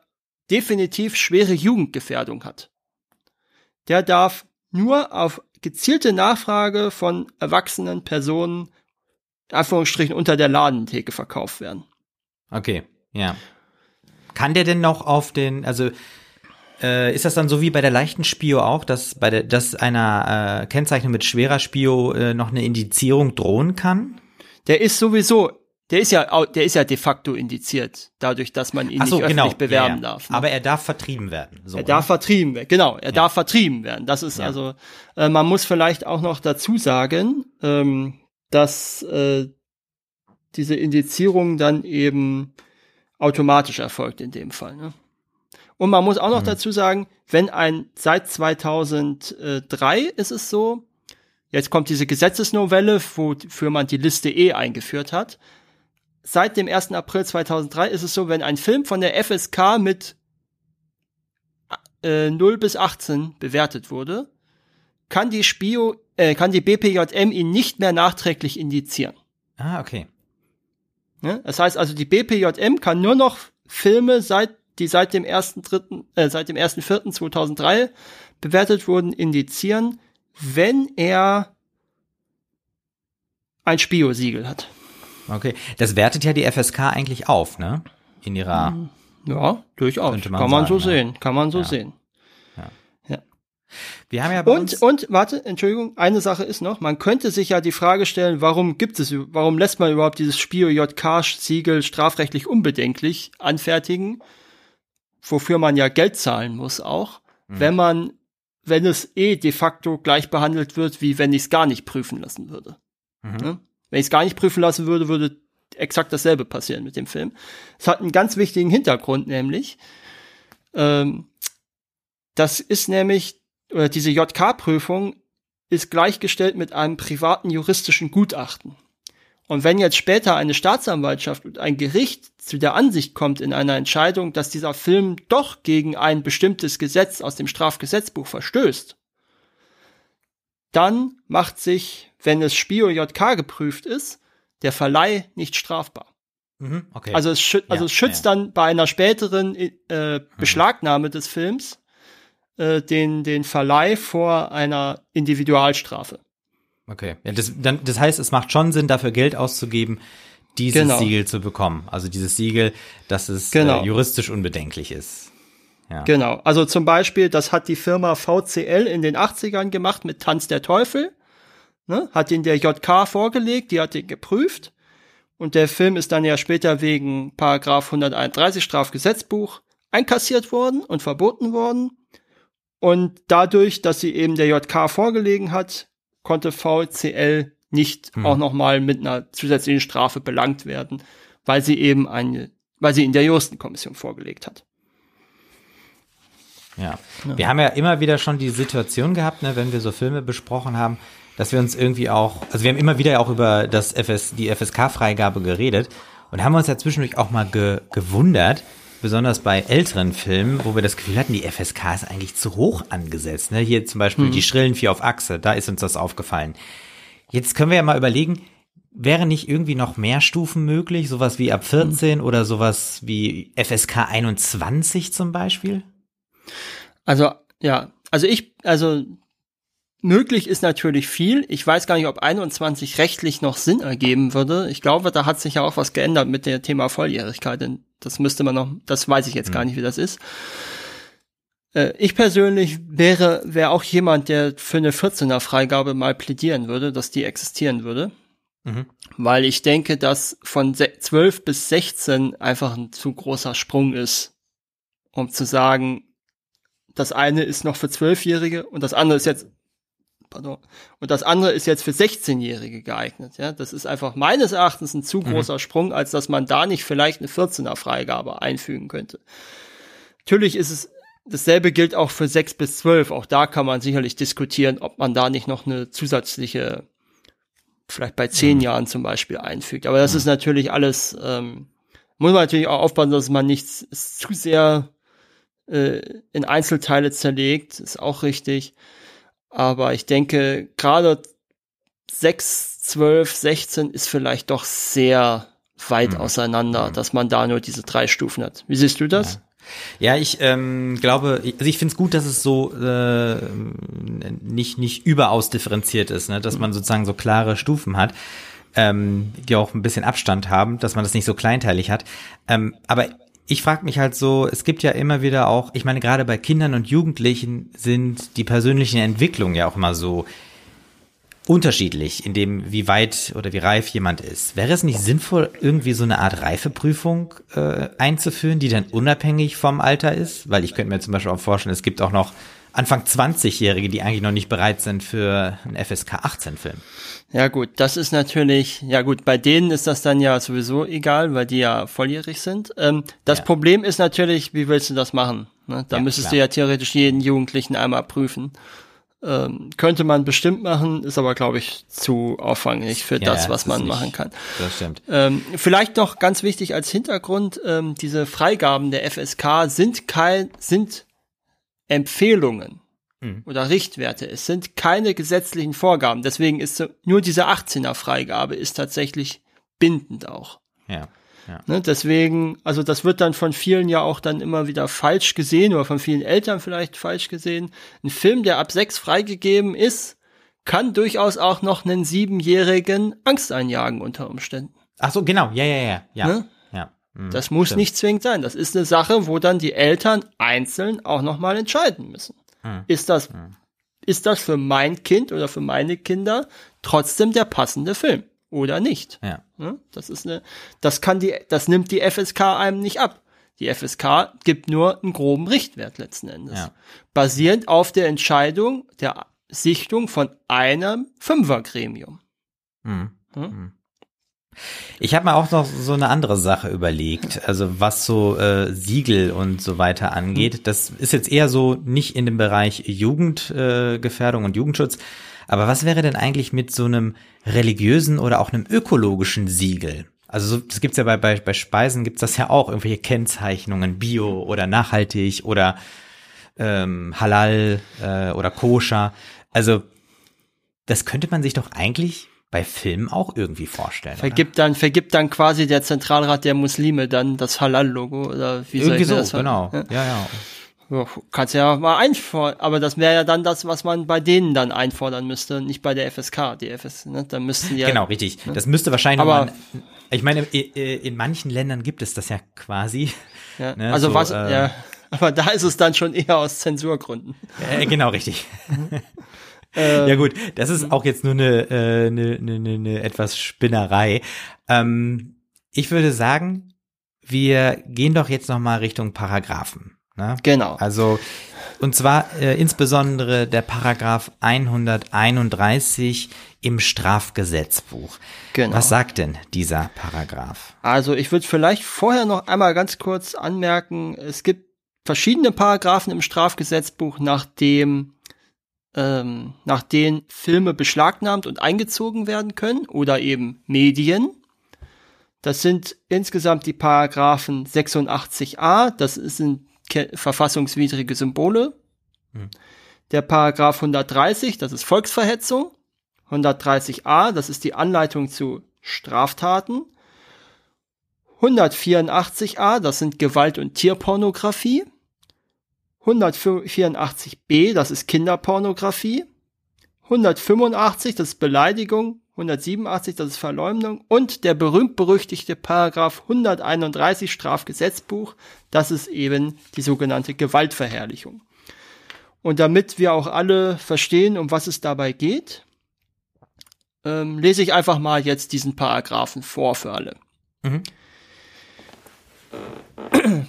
definitiv schwere Jugendgefährdung hat. Der darf nur auf gezielte Nachfrage von erwachsenen Personen, in Anführungsstrichen, unter der Ladentheke verkauft werden. Okay, ja. Kann der denn noch auf den, also äh, ist das dann so wie bei der leichten Spio auch, dass bei der, dass einer äh, Kennzeichnung mit schwerer Spio äh, noch eine Indizierung drohen kann? Der ist sowieso, der ist ja, der ist ja de facto indiziert, dadurch, dass man ihn so, nicht öffentlich genau. bewerben ja, ja. darf. ne? Aber er darf vertrieben werden. So, Er darf ne? vertrieben werden, genau, er darf vertrieben werden. Das ist Ja. also, äh, man muss vielleicht auch noch dazu sagen, ähm, dass äh, diese Indizierung dann eben automatisch erfolgt in dem Fall. Ne? Und man muss auch noch Mhm. dazu sagen, wenn ein seit 2003 ist es so, jetzt kommt diese Gesetzesnovelle, wofür man die Liste E eingeführt hat. Seit dem 1. April 2003 ist es so, wenn ein Film von der FSK mit äh, 0 bis 18 bewertet wurde, kann die Spio, äh, kann die BPJM ihn nicht mehr nachträglich indizieren. Ah, okay. Ne? Das heißt also, die BPJM kann nur noch Filme seit die seit dem 1.3., äh, seit dem 1.4.2003 bewertet wurden, indizieren, wenn er ein Spio-Siegel hat. Okay. Das wertet ja die FSK eigentlich auf, ne? In ihrer. Ja, durchaus. Man kann man so sagen, ja. sehen. Kann man so Ja. sehen. Wir haben ja Und, und, warte, Entschuldigung, eine Sache ist noch, man könnte sich ja die Frage stellen, warum gibt es, warum lässt man überhaupt dieses Spio JK-Siegel strafrechtlich unbedenklich anfertigen, wofür man ja Geld zahlen muss auch, Mhm. wenn man, wenn es eh de facto gleich behandelt wird, wie wenn ich es gar nicht prüfen lassen würde. Mhm. Ne? Wenn ich es gar nicht prüfen lassen würde, würde exakt dasselbe passieren mit dem Film. Es hat einen ganz wichtigen Hintergrund, nämlich, ähm, das ist nämlich, oder diese JK-Prüfung ist gleichgestellt mit einem privaten juristischen Gutachten. Und wenn jetzt später eine Staatsanwaltschaft und ein Gericht zu der Ansicht kommt in einer Entscheidung, dass dieser Film doch gegen ein bestimmtes Gesetz aus dem Strafgesetzbuch verstößt, dann macht sich, wenn es Spio JK geprüft ist, der Verleih nicht strafbar. Mhm, okay. Also es, schü also Ja, es schützt ja. dann bei einer späteren äh, Beschlagnahme des Films äh, den, den Verleih vor einer Individualstrafe. Okay. Ja, das, dann, das heißt, es macht schon Sinn, dafür Geld auszugeben, dieses Genau. Siegel zu bekommen. Also dieses Siegel, dass es Genau. äh, juristisch unbedenklich ist. Ja. Genau. Also zum Beispiel, das hat die Firma VCL in den 80ern gemacht mit Tanz der Teufel. Ne? Hat ihn der JK vorgelegt, die hat ihn geprüft. Und der Film ist dann ja später wegen Paragraph 131 Strafgesetzbuch einkassiert worden und verboten worden. Und dadurch, dass sie eben der JK vorgelegen hat, konnte VCL nicht Hm. auch nochmal mit einer zusätzlichen Strafe belangt werden, weil sie eben eine, weil sie in der Juristenkommission vorgelegt hat. Ja. Wir haben ja immer wieder schon die Situation gehabt, ne, wenn wir so Filme besprochen haben, dass wir uns irgendwie auch, also wir haben immer wieder auch über das FS, die FSK-Freigabe geredet und haben uns ja zwischendurch auch mal ge, gewundert, besonders bei älteren Filmen, wo wir das Gefühl hatten, die FSK ist eigentlich zu hoch angesetzt. Ne? Hier zum Beispiel Mhm. die schrillen vier auf Achse, da ist uns das aufgefallen. Jetzt können wir ja mal überlegen, wäre nicht irgendwie noch mehr Stufen möglich? Sowas wie ab 14 oder sowas wie FSK 21 zum Beispiel? Also, ja, also ich, also möglich ist natürlich viel. Ich weiß gar nicht, ob 21 rechtlich noch Sinn ergeben würde. Ich glaube, da hat sich ja auch was geändert mit dem Thema Volljährigkeit, denn das müsste man noch, das weiß ich jetzt gar nicht, wie das ist. Äh, Ich persönlich wäre, wäre auch jemand, der für eine 14er Freigabe mal plädieren würde, dass die existieren würde. Mhm. Weil ich denke, dass von se- 12 bis 16 einfach ein zu großer Sprung ist, um zu sagen, das eine ist noch für Zwölfjährige und das andere ist jetzt, pardon, und das andere ist jetzt für 16-Jährige geeignet. Ja, das ist einfach meines Erachtens ein zu großer Sprung, als dass man da nicht vielleicht eine 14er Freigabe einfügen könnte. Natürlich ist es, dasselbe gilt auch für 6 bis 12. Auch da kann man sicherlich diskutieren, ob man da nicht noch eine zusätzliche, vielleicht bei 10 Jahren zum Beispiel einfügt. Aber das ist natürlich alles, ähm, muss man natürlich auch aufpassen, dass man nichts zu sehr äh, in Einzelteile zerlegt, ist auch richtig. Aber ich denke, gerade 6, 12, 16 ist vielleicht doch sehr weit auseinander, dass man da nur diese drei Stufen hat. Wie siehst du das? Ja, ich ähm, glaube, also ich finde es gut, dass es so äh, nicht nicht überaus differenziert ist, ne? dass man sozusagen so klare Stufen hat, ähm, die auch ein bisschen Abstand haben, dass man das nicht so kleinteilig hat. Ähm, aber ich frage mich halt so, es gibt ja immer wieder auch, ich meine, gerade bei Kindern und Jugendlichen sind die persönlichen Entwicklungen ja auch immer so unterschiedlich, in dem, wie weit oder wie reif jemand ist. Wäre es nicht sinnvoll, irgendwie so eine Art Reifeprüfung äh, einzuführen, die dann unabhängig vom Alter ist? Weil ich könnte mir zum Beispiel auch vorstellen, es gibt auch noch Anfang 20-Jährige, die eigentlich noch nicht bereit sind für einen FSK 18-Film. Ja gut, das ist natürlich, ja gut, bei denen ist das dann ja sowieso egal, weil die ja volljährig sind. Ähm, das Ja. Problem ist natürlich, wie willst du das machen? Ne? Da Ja, müsstest klar. du ja theoretisch jeden Jugendlichen einmal prüfen. Ähm, könnte man bestimmt machen, ist aber, glaube ich, zu aufwangig für Ja, das, was das man nicht- machen kann. Das stimmt. Ähm, vielleicht noch ganz wichtig als Hintergrund, ähm, diese Freigaben der FSK sind kein, sind Empfehlungen Mhm. oder Richtwerte. Es sind keine gesetzlichen Vorgaben. Deswegen ist so, nur diese 18er Freigabe ist tatsächlich bindend auch. Ja. ja. Ne? Deswegen, also das wird dann von vielen ja auch dann immer wieder falsch gesehen oder von vielen Eltern vielleicht falsch gesehen. Ein Film, der ab sechs freigegeben ist, kann durchaus auch noch einen siebenjährigen Angst einjagen unter Umständen. Ach so, genau. Ja, ja, ja. Ja. Ne? Mhm. Das muss Stimmt. nicht zwingend sein. Das ist eine Sache, wo dann die Eltern einzeln auch nochmal entscheiden müssen. Mhm. Ist das, ist das für mein Kind oder für meine Kinder trotzdem der passende Film oder nicht? Ja. Ne? Das ist eine, das kann die, das nimmt die FSK einem nicht ab. Die FSK gibt nur einen groben Richtwert letzten Endes. Ja. Basierend auf der Entscheidung der Sichtung von einem Fünfergremium. Mhm. Hm? Ich habe mir auch noch so eine andere Sache überlegt, also was so äh, Siegel und so weiter angeht. Das ist jetzt eher so nicht in dem Bereich Jugendgefährdung äh, und Jugendschutz. Aber was wäre denn eigentlich mit so einem religiösen oder auch einem ökologischen Siegel? Also so, das gibt's ja bei, bei, bei Speisen gibt's das ja auch, irgendwelche Kennzeichnungen, Bio oder nachhaltig oder ähm, Halal äh, oder Koscher. Also das könnte man sich doch eigentlich bei Filmen auch irgendwie vorstellen. oder? Vergibt dann, vergibt dann quasi der Zentralrat der Muslime dann das Halal-Logo oder wie soll Irgendwie ich mir so, das genau. Ja. Ja, ja. Ja, kannst ja mal einfordern, aber das wäre ja dann das, was man bei denen dann einfordern müsste, nicht bei der FSK. Die FS, ne? Dann müssten ja. Genau, richtig. Das müsste wahrscheinlich Aber- mal, ich meine, in manchen Ländern gibt es das ja quasi. Ja. Ne, also so, was, äh, ja. Aber da ist es dann schon eher aus Zensurgründen. Äh, genau, richtig. Ähm, ja gut, das ist auch jetzt nur eine, äh, eine, eine, eine, eine etwas Spinnerei. Ähm, ich würde sagen, wir gehen doch jetzt noch mal Richtung Paragraphen. Ne? Genau. Also und zwar äh, insbesondere der Paragraph 131 im Strafgesetzbuch. Genau. Was sagt denn dieser Paragraph? Also ich würde vielleicht vorher noch einmal ganz kurz anmerken, es gibt verschiedene Paragraphen im Strafgesetzbuch, nach dem ähm, nach denen Filme beschlagnahmt und eingezogen werden können oder eben Medien. Das sind insgesamt die Paragraphen 86a, das sind verfassungswidrige Symbole. Hm. Der Paragraph 130, das ist Volksverhetzung. 130a, das ist die Anleitung zu Straftaten. 184a, das sind Gewalt- und Tierpornografie. 184b, das ist Kinderpornografie. 185, das ist Beleidigung. 187, das ist Verleumdung. Und der berühmt-berüchtigte Paragraph 131 Strafgesetzbuch, das ist eben die sogenannte Gewaltverherrlichung. Und damit wir auch alle verstehen, um was es dabei geht, ähm, lese ich einfach mal jetzt diesen Paragraphen vor für alle. Mhm.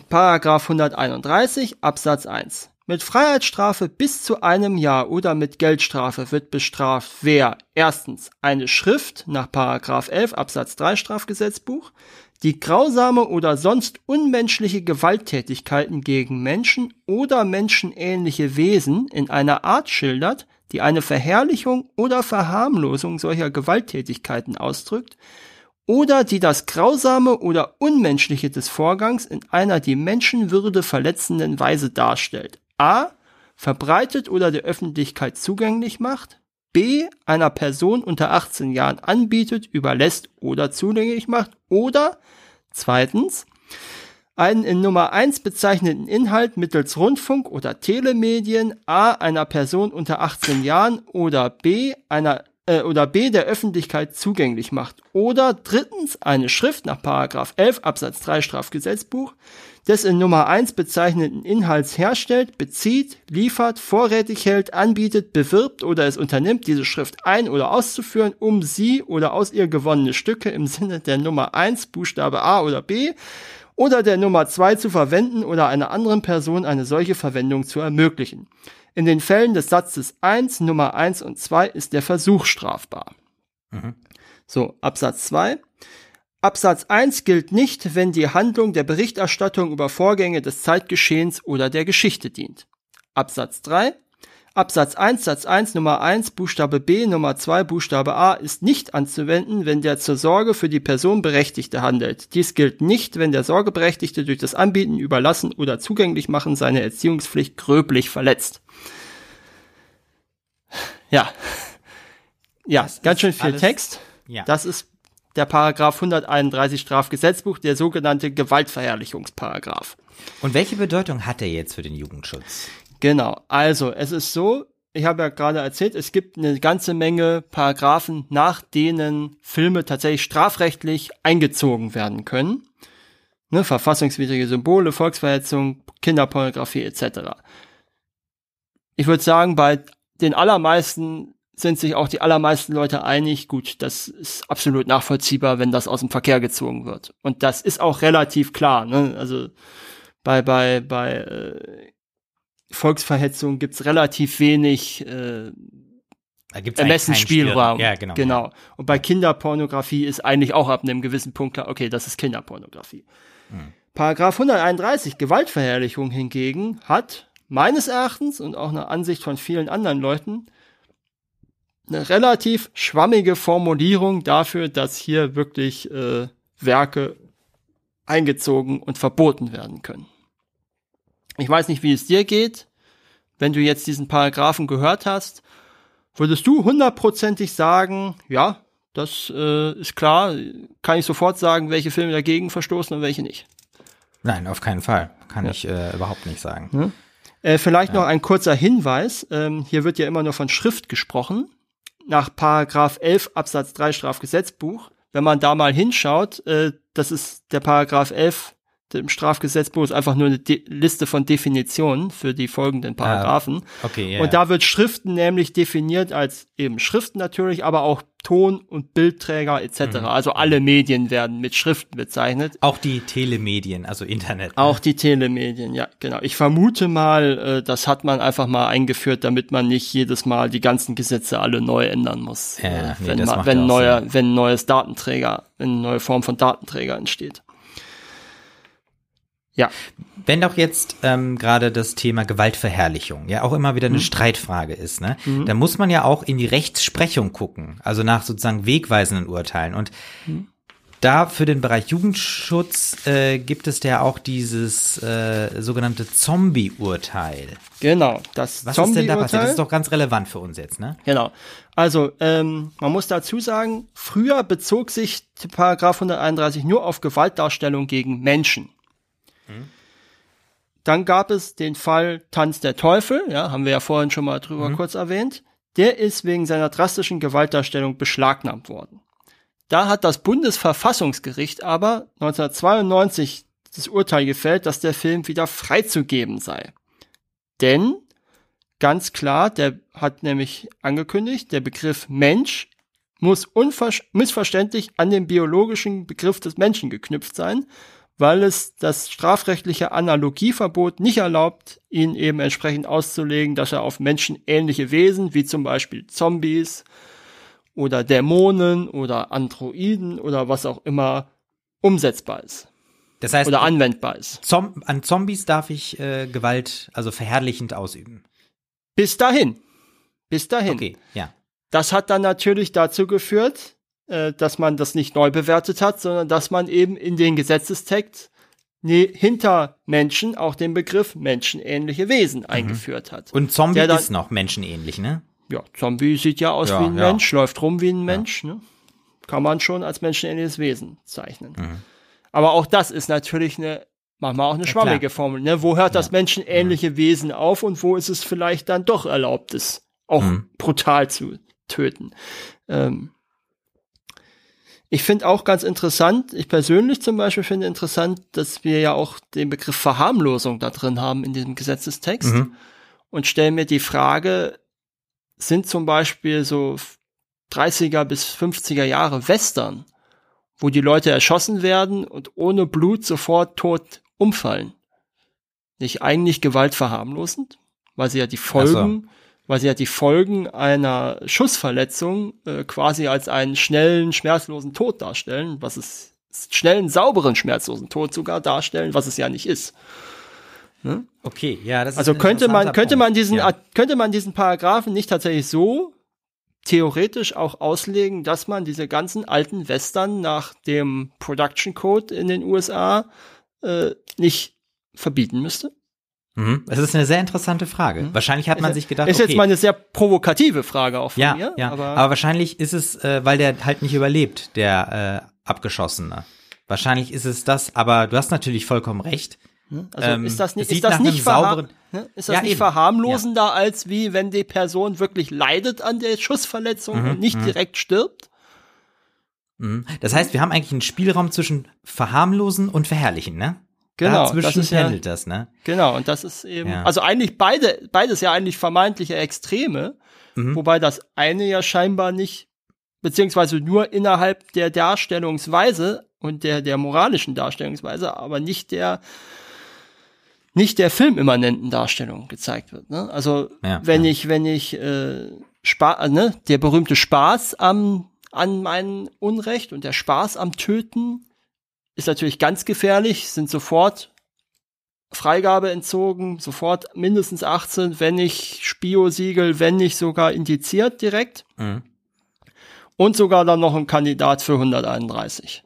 Paragraph 131 Absatz 1. Mit Freiheitsstrafe bis zu einem Jahr oder mit Geldstrafe wird bestraft, wer erstens eine Schrift nach Paragraph 11 Absatz 3 Strafgesetzbuch, die grausame oder sonst unmenschliche Gewalttätigkeiten gegen Menschen oder menschenähnliche Wesen in einer Art schildert, die eine Verherrlichung oder Verharmlosung solcher Gewalttätigkeiten ausdrückt, oder die das Grausame oder Unmenschliche des Vorgangs in einer die Menschenwürde verletzenden Weise darstellt. A. verbreitet oder der Öffentlichkeit zugänglich macht. B. einer Person unter 18 Jahren anbietet, überlässt oder zugänglich macht. Oder zweitens einen in Nummer 1 bezeichneten Inhalt mittels Rundfunk oder Telemedien A einer Person unter 18 Jahren oder B einer äh, oder B der Öffentlichkeit zugänglich macht oder drittens eine Schrift nach Paragraph 11 Absatz 3 Strafgesetzbuch des in Nummer 1 bezeichneten Inhalts herstellt, bezieht, liefert, vorrätig hält, anbietet, bewirbt oder es unternimmt, diese Schrift ein- oder auszuführen, um sie oder aus ihr gewonnene Stücke im Sinne der Nummer 1 Buchstabe A oder B oder der Nummer 2 zu verwenden oder einer anderen Person eine solche Verwendung zu ermöglichen. In den Fällen des Satzes 1, Nummer 1 und 2 ist der Versuch strafbar. Mhm. So, Absatz 2. Absatz 1 gilt nicht, wenn die Handlung der Berichterstattung über Vorgänge des Zeitgeschehens oder der Geschichte dient. Absatz 3. Absatz 1 Satz 1 Nummer 1 Buchstabe B Nummer 2 Buchstabe A ist nicht anzuwenden, wenn der zur Sorge für die Person Berechtigte handelt. Dies gilt nicht, wenn der Sorgeberechtigte durch das Anbieten, Überlassen oder zugänglich machen seine Erziehungspflicht gröblich verletzt. Ja. Ja, das ganz schön viel Text. Ja. Das ist der Paragraph 131 Strafgesetzbuch, der sogenannte Gewaltverherrlichungsparagraph. Und welche Bedeutung hat er jetzt für den Jugendschutz? Genau, also es ist so, ich habe ja gerade erzählt, es gibt eine ganze Menge Paragraphen, nach denen Filme tatsächlich strafrechtlich eingezogen werden können. Ne, verfassungswidrige Symbole, Volksverhetzung, Kinderpornografie etc. Ich würde sagen, bei den allermeisten sind sich auch die allermeisten Leute einig, gut, das ist absolut nachvollziehbar, wenn das aus dem Verkehr gezogen wird. Und das ist auch relativ klar. Ne? Also bei, bei, bei äh, Volksverhetzung gibt's relativ wenig äh, Ermessensspielraum. Ja, genau. genau. Und bei Kinderpornografie ist eigentlich auch ab einem gewissen Punkt klar, okay, das ist Kinderpornografie. Hm. Paragraph 131 Gewaltverherrlichung hingegen hat meines Erachtens und auch einer Ansicht von vielen anderen Leuten eine relativ schwammige Formulierung dafür, dass hier wirklich äh, Werke eingezogen und verboten werden können. Ich weiß nicht, wie es dir geht. Wenn du jetzt diesen Paragraphen gehört hast, würdest du hundertprozentig sagen, ja, das äh, ist klar, kann ich sofort sagen, welche Filme dagegen verstoßen und welche nicht. Nein, auf keinen Fall. Kann ja. ich äh, überhaupt nicht sagen. Hm? Äh, vielleicht ja. noch ein kurzer Hinweis. Ähm, hier wird ja immer nur von Schrift gesprochen. Nach Paragraph 11 Absatz 3 Strafgesetzbuch. Wenn man da mal hinschaut, äh, das ist der Paragraph 11 im Strafgesetzbuch ist einfach nur eine De Liste von Definitionen für die folgenden ah, Paragraphen. Ah, okay, yeah. Und da wird Schriften nämlich definiert als eben Schriften natürlich, aber auch Ton- und Bildträger etc. Mhm. Also alle Medien werden mit Schriften bezeichnet. Auch die Telemedien, also Internet. Ne? Auch die Telemedien, ja, genau. Ich vermute mal, äh, das hat man einfach mal eingeführt, damit man nicht jedes Mal die ganzen Gesetze alle neu ändern muss, ja, äh, nee, wenn, wenn, neuer, wenn ein neues Datenträger, wenn eine neue Form von Datenträger entsteht. Ja. Wenn doch jetzt ähm, gerade das Thema Gewaltverherrlichung ja auch immer wieder eine mhm. Streitfrage ist, ne, mhm. dann muss man ja auch in die Rechtsprechung gucken, also nach sozusagen wegweisenden Urteilen. Und mhm. da für den Bereich Jugendschutz äh, gibt es ja auch dieses äh, sogenannte Zombie-Urteil. Genau, das Was ist denn da passiert? Das ist doch ganz relevant für uns jetzt, ne? Genau. Also, ähm, man muss dazu sagen, früher bezog sich Paragraph 131 nur auf Gewaltdarstellung gegen Menschen. Dann gab es den Fall Tanz der Teufel, ja, haben wir ja vorhin schon mal drüber kurz erwähnt. Der ist wegen seiner drastischen Gewaltdarstellung beschlagnahmt worden. Da hat das Bundesverfassungsgericht aber 1992 das Urteil gefällt, dass der Film wieder freizugeben sei. Denn ganz klar, der hat nämlich angekündigt, der Begriff Mensch muss missverständlich an den biologischen Begriff des Menschen geknüpft sein, weil es das strafrechtliche Analogieverbot nicht erlaubt, ihn eben entsprechend auszulegen, dass er auf menschenähnliche Wesen, wie zum Beispiel Zombies oder Dämonen oder Androiden oder was auch immer umsetzbar ist Das heißt, oder anwendbar ist. Zom an Zombies darf ich äh, Gewalt, also verherrlichend ausüben. Bis dahin. Bis dahin. Okay, ja. Das hat dann natürlich dazu geführt, äh, dass man das nicht neu bewertet hat, sondern dass man eben in den Gesetzestext ne, hinter Menschen auch den Begriff menschenähnliche Wesen eingeführt hat. Und Zombie dann- ist noch menschenähnlich, ne? Ja, Zombie sieht ja aus Ja, wie ein ja. Mensch, läuft rum wie ein Mensch. Ne? Kann man schon als menschenähnliches Wesen zeichnen. Mhm. Aber auch das ist natürlich eine, manchmal auch eine schwammige klar. Formel. Ne? Wo hört das menschenähnliche Wesen auf und wo ist es vielleicht dann doch erlaubt, es auch Mhm. brutal zu töten? Ähm, ich finde auch ganz interessant, ich persönlich zum Beispiel finde interessant, dass wir ja auch den Begriff Verharmlosung da drin haben in diesem Gesetzestext Mhm. und stelle mir die Frage, sind zum Beispiel so 30er bis 50er Jahre Western, wo die Leute erschossen werden und ohne Blut sofort tot umfallen, nicht eigentlich gewaltverharmlosend, weil sie ja die Folgen, weil sie ja die Folgen einer Schussverletzung äh, quasi als einen schnellen, schmerzlosen Tod darstellen, was es schnellen, sauberen, schmerzlosen Tod sogar darstellen, was es ja nicht ist. Okay, ja, das ist Also könnte man, könnte Punkt. man diesen, ja. Könnte man diesen Paragraphen nicht tatsächlich so theoretisch auch auslegen, dass man diese ganzen alten Western nach dem Production Code in den USA äh, nicht verbieten müsste? Mhm. Das ist eine sehr interessante Frage. Wahrscheinlich hat man sich gedacht, Ist okay, jetzt mal eine sehr provokative Frage auch von ja, mir, ja, aber, aber, wahrscheinlich ist es, äh, weil der halt nicht überlebt, der äh, Abgeschossene. Wahrscheinlich ist es das, aber du hast natürlich vollkommen recht. also ähm, ist das nicht, ist das nicht, einem verha sauberen- ist das Ja, nicht eben. verharmlosender, als wie wenn die Person wirklich leidet an der Schussverletzung Mhm, und nicht direkt stirbt? Mhm. Das heißt, wir haben eigentlich einen Spielraum zwischen verharmlosen und verherrlichen, ne? Genau, Dazwischen das ist ja- pendelt das, ne? Genau, und das ist eben, Ja. also eigentlich beide, beides ja eigentlich vermeintliche Extreme, Mhm. wobei das eine ja scheinbar nicht, beziehungsweise nur innerhalb der Darstellungsweise und der, der moralischen Darstellungsweise, aber nicht der, nicht der filmimmanenten Darstellung gezeigt wird. Ne? Also Ja, wenn ich, wenn ich äh, Spaß, ne, der berühmte Spaß am an meinem Unrecht und der Spaß am Töten ist natürlich ganz gefährlich, sind sofort Freigabe entzogen, sofort mindestens 18, wenn nicht Spio-Siegel, wenn nicht sogar indiziert direkt. Mhm. Und sogar dann noch ein Kandidat für 131.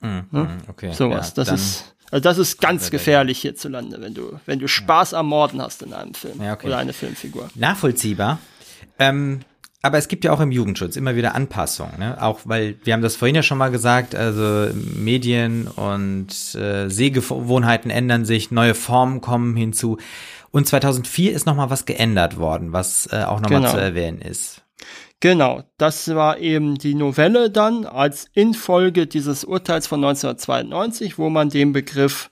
Mhm. Mhm. Okay. Sowas. ja, das ist, also das ist ganz gefährlich hierzulande, wenn du, wenn du Spaß am Morden hast in einem Film. Ja, okay. Oder eine Filmfigur. nachvollziehbar. Ähm, aber es gibt ja auch im Jugendschutz immer wieder Anpassungen, ne? Auch weil wir haben das vorhin ja schon mal gesagt, also Medien und äh, Sehgewohnheiten ändern sich, neue Formen kommen hinzu. Und 2004 ist noch mal was geändert worden, was äh, auch noch mal Genau. zu erwähnen ist. Genau, das war eben die Novelle dann als Infolge dieses Urteils von 1992, wo man den Begriff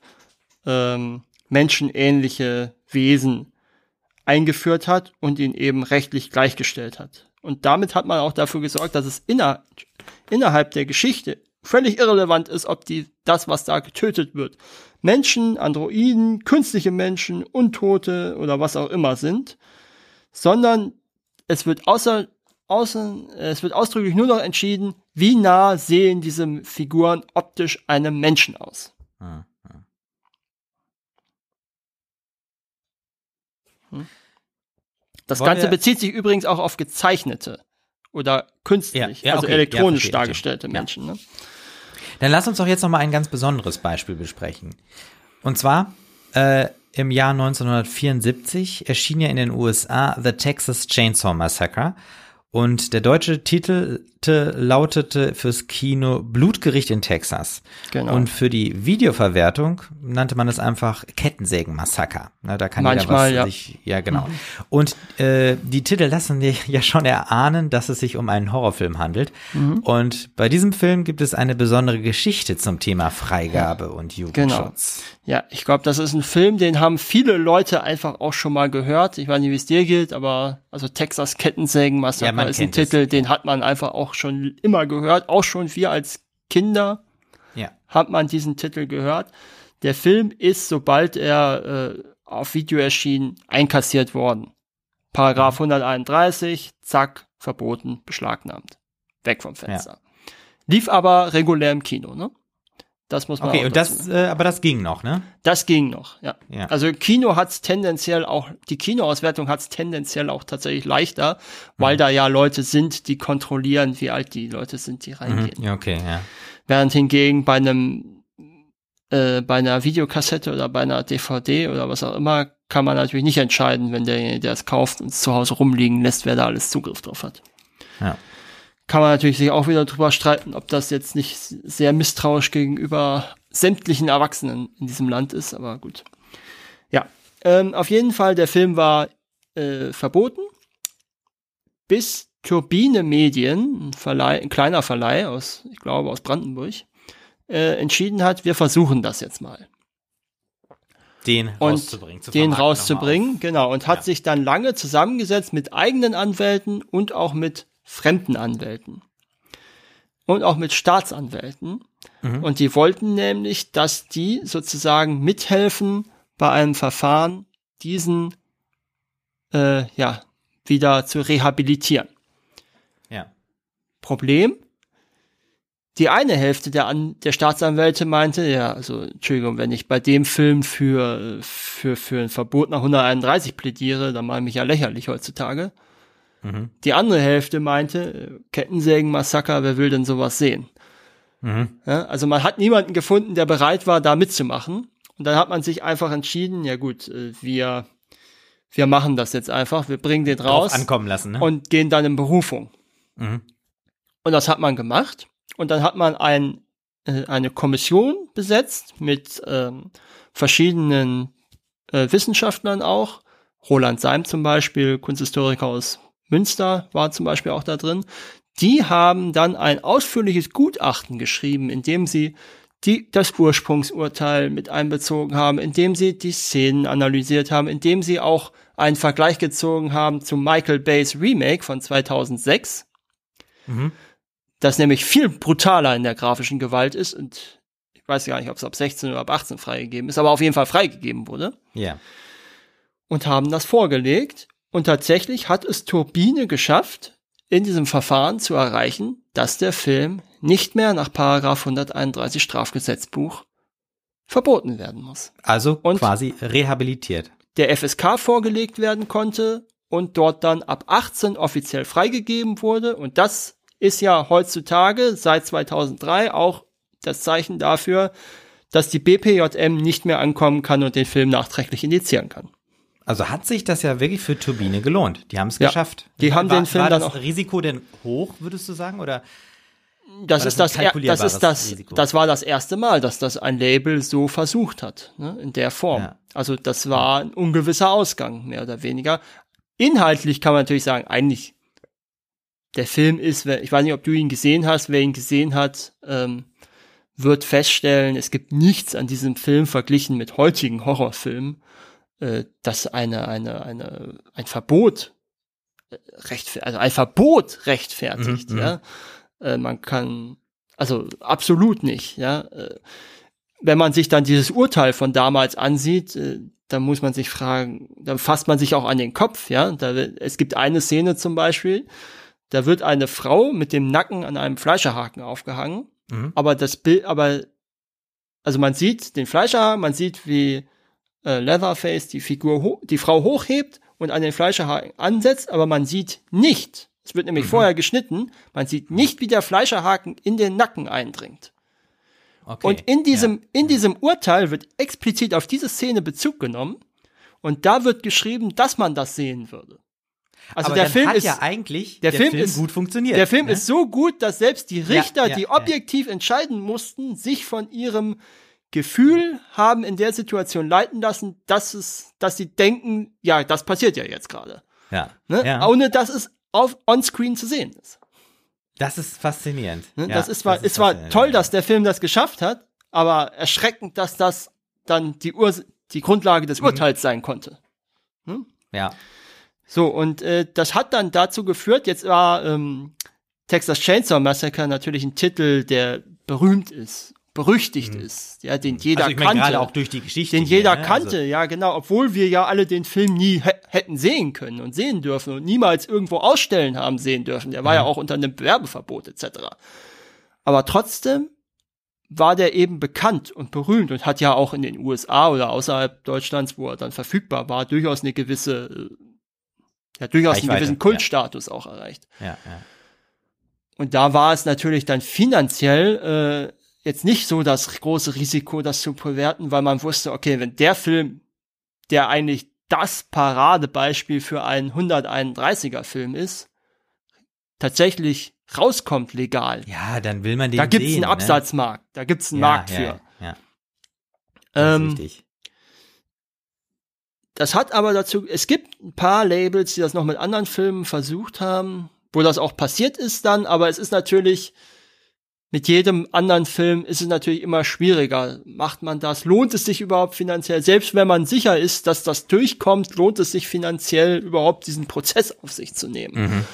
ähm, menschenähnliche Wesen eingeführt hat und ihn eben rechtlich gleichgestellt hat. Und damit hat man auch dafür gesorgt, dass es inner, innerhalb der Geschichte völlig irrelevant ist, ob die, das, was da getötet wird, Menschen, Androiden, künstliche Menschen, Untote oder was auch immer sind, sondern es wird außer, außer, es wird ausdrücklich nur noch entschieden, wie nah sehen diese Figuren optisch einem Menschen aus. Hm, Das Wollen Ganze bezieht sich übrigens auch auf gezeichnete oder künstlich, Ja, ja, also okay, elektronisch ja, dargestellte. Menschen. Ne? Dann lass uns doch jetzt noch mal ein ganz besonderes Beispiel besprechen. Und zwar äh, im Jahr 1974 erschien ja in den USA The Texas Chainsaw Massacre und der deutsche Titel lautete fürs Kino Blutgericht in Texas. Genau. Und für die Videoverwertung nannte man es einfach Kettensägen-Massaker. da kann Manchmal, ja. Sich, ja, genau. Mhm. Und äh, die Titel lassen dir ja schon erahnen, dass es sich um einen Horrorfilm handelt. Mhm. Und bei diesem Film gibt es eine besondere Geschichte zum Thema Freigabe und Jugendschutz. Genau. Ja, ich glaube, das ist ein Film, den haben viele Leute einfach auch schon mal gehört. Ich weiß nicht, wie es dir gilt, aber also Texas Kettensägen-Massaker ja, ist ein Titel, es. den hat man einfach auch schon immer gehört. Auch schon wir als Kinder ja. hat man diesen Titel gehört. Der Film ist, sobald er äh, auf Video erschien, einkassiert worden. Paragraph 131, mhm. zack, verboten, beschlagnahmt. Weg vom Fenster. Ja. Lief aber regulär im Kino, ne? Das muss man Okay, und das, äh, aber das ging noch, ne? Das ging noch, ja. ja. Also Kino hat's tendenziell auch, die Kinoauswertung hat's tendenziell auch tatsächlich leichter, weil mhm. da ja Leute sind, die kontrollieren, wie alt die Leute sind, die reingehen. Mhm. Ja, okay, ja. Während hingegen bei einem, äh, bei einer Videokassette oder bei einer DVD oder was auch immer, kann man natürlich nicht entscheiden, wenn derjenige, der es kauft und es zu Hause rumliegen lässt, wer da alles Zugriff drauf hat. Ja kann man natürlich sich auch wieder drüber streiten, ob das jetzt nicht sehr misstrauisch gegenüber sämtlichen Erwachsenen in diesem Land ist, aber gut. Ja, ähm, auf jeden Fall, der Film war äh, verboten, bis Turbine Medien, ein, Verleih, ein kleiner Verleih aus, ich glaube, aus Brandenburg, äh, entschieden hat, wir versuchen das jetzt mal. Den und rauszubringen. den rauszubringen, genau. Und hat ja. sich dann lange zusammengesetzt mit eigenen Anwälten und auch mit fremden Anwälten und auch mit Staatsanwälten. Mhm. Und die wollten nämlich, dass die sozusagen mithelfen bei einem Verfahren, diesen äh, ja wieder zu rehabilitieren. Ja. Problem: Die eine Hälfte der, An der Staatsanwälte meinte, ja, also Entschuldigung, wenn ich bei dem Film für für für ein Verbot nach 131 plädiere, dann mache ich mich ja lächerlich heutzutage. Mhm. Die andere Hälfte meinte, Kettensägen-Massaker, wer will denn sowas sehen? Mhm. Ja, also man hat niemanden gefunden, der bereit war, da mitzumachen. Und dann hat man sich einfach entschieden, ja gut, äh, wir, wir machen das jetzt einfach, wir bringen den raus ankommen lassen, ne? und gehen dann in Berufung. Mhm. Und das hat man gemacht. Und dann hat man ein, äh, eine Kommission besetzt mit ähm, verschiedenen äh, Wissenschaftlern auch. Roland Seim zum Beispiel, Kunsthistoriker aus Münster war zum Beispiel auch da drin. Die haben dann ein ausführliches Gutachten geschrieben, in dem sie die, das Ursprungsurteil mit einbezogen haben, indem sie die Szenen analysiert haben, indem sie auch einen Vergleich gezogen haben zu Michael Bays Remake von 2006, mhm. das nämlich viel brutaler in der grafischen Gewalt ist und ich weiß gar nicht, ob es ab 16 oder ab 18 freigegeben ist, aber auf jeden Fall freigegeben wurde. Ja. Und haben das vorgelegt und tatsächlich hat es Turbine geschafft, in diesem Verfahren zu erreichen, dass der Film nicht mehr nach Paragraph 131 Strafgesetzbuch verboten werden muss. Also und quasi rehabilitiert. Der FSK vorgelegt werden konnte und dort dann ab 18 offiziell freigegeben wurde. Und das ist ja heutzutage seit 2003 auch das Zeichen dafür, dass die BPJM nicht mehr ankommen kann und den Film nachträglich indizieren kann. Also hat sich das ja wirklich für Turbine gelohnt. Die haben es ja, geschafft. Die haben war, den Film war dann das auch Risiko denn hoch, würdest du sagen, oder? Das ist das, das, das ist das, Risiko? das war das erste Mal, dass das ein Label so versucht hat, ne, in der Form. Ja. Also das war ein ungewisser Ausgang, mehr oder weniger. Inhaltlich kann man natürlich sagen, eigentlich, der Film ist, ich weiß nicht, ob du ihn gesehen hast, wer ihn gesehen hat, ähm, wird feststellen, es gibt nichts an diesem Film verglichen mit heutigen Horrorfilmen äh, dass eine, eine, eine, ein Verbot äh, recht, also ein Verbot rechtfertigt, mhm, ja. Äh, man kann, also absolut nicht, ja. Äh, wenn man sich dann dieses Urteil von damals ansieht, äh, dann muss man sich fragen, dann fasst man sich auch an den Kopf, ja. Da, es gibt eine Szene zum Beispiel, da wird eine Frau mit dem Nacken an einem Fleischerhaken aufgehangen, mhm. aber das Bild, aber also man sieht den Fleischerhaken, man sieht, wie äh, Leatherface die Figur, die Frau hochhebt und an den Fleischerhaken ansetzt, aber man sieht nicht, es wird nämlich mhm. vorher geschnitten, man sieht nicht, wie der Fleischerhaken in den Nacken eindringt. okay. Und in diesem, ja. in diesem Urteil wird explizit auf diese Szene Bezug genommen. Und da wird geschrieben, dass man das sehen würde. Also Aber der Film hat ist, ja eigentlich der Film ist- gut funktioniert. der Film ne? ist so gut, dass selbst die Richter, ja, die ja. objektiv entscheiden mussten, sich von ihrem Gefühl haben in der Situation leiten lassen, dass es, dass sie denken, ja, das passiert ja jetzt gerade. ja. Ne? ja. Ohne dass es auf onscreen zu sehen ist. Das ist faszinierend. Ne? Ja, das ist zwar, es war faszinierend. toll, dass der Film das geschafft hat, aber erschreckend, dass das dann die Ur die Grundlage Mhm. des Urteils sein konnte. Ja. So, und äh, das hat dann dazu geführt, jetzt war ähm, Texas Chainsaw Massacre natürlich ein Titel, der berühmt ist, berüchtigt ist, ja, den jeder also ich meine kannte. auch durch die Geschichte. den jeder ne? kannte, Also, ja genau, obwohl wir ja alle den Film nie hä- hätten sehen können und sehen dürfen und niemals irgendwo ausstellen haben sehen dürfen. Der war ja auch unter einem Werbeverbot etc. Aber trotzdem war der eben bekannt und berühmt und hat ja auch in den USA oder außerhalb Deutschlands, wo er dann verfügbar war, durchaus eine gewisse, äh, ja durchaus einen gewissen ja. Kultstatus auch erreicht. ja, ja. Und da war es natürlich dann finanziell äh, jetzt nicht so das große Risiko, das zu bewerten, weil man wusste, okay, wenn der Film, der eigentlich das Paradebeispiel für einen 131er Film ist, tatsächlich rauskommt legal. ja, dann will man den da gibt's sehen, einen Absatzmarkt, da gibt's einen ne? Markt ja, für. Ja, ja. Das Ähm, richtig. Das hat aber dazu, es gibt ein paar Labels, die das noch mit anderen Filmen versucht haben, wo das auch passiert ist dann, aber es ist natürlich, mit jedem anderen Film ist es natürlich immer schwieriger. Macht man das? Lohnt es sich überhaupt finanziell? Selbst wenn man sicher ist, dass das durchkommt, lohnt es sich finanziell überhaupt diesen Prozess auf sich zu nehmen.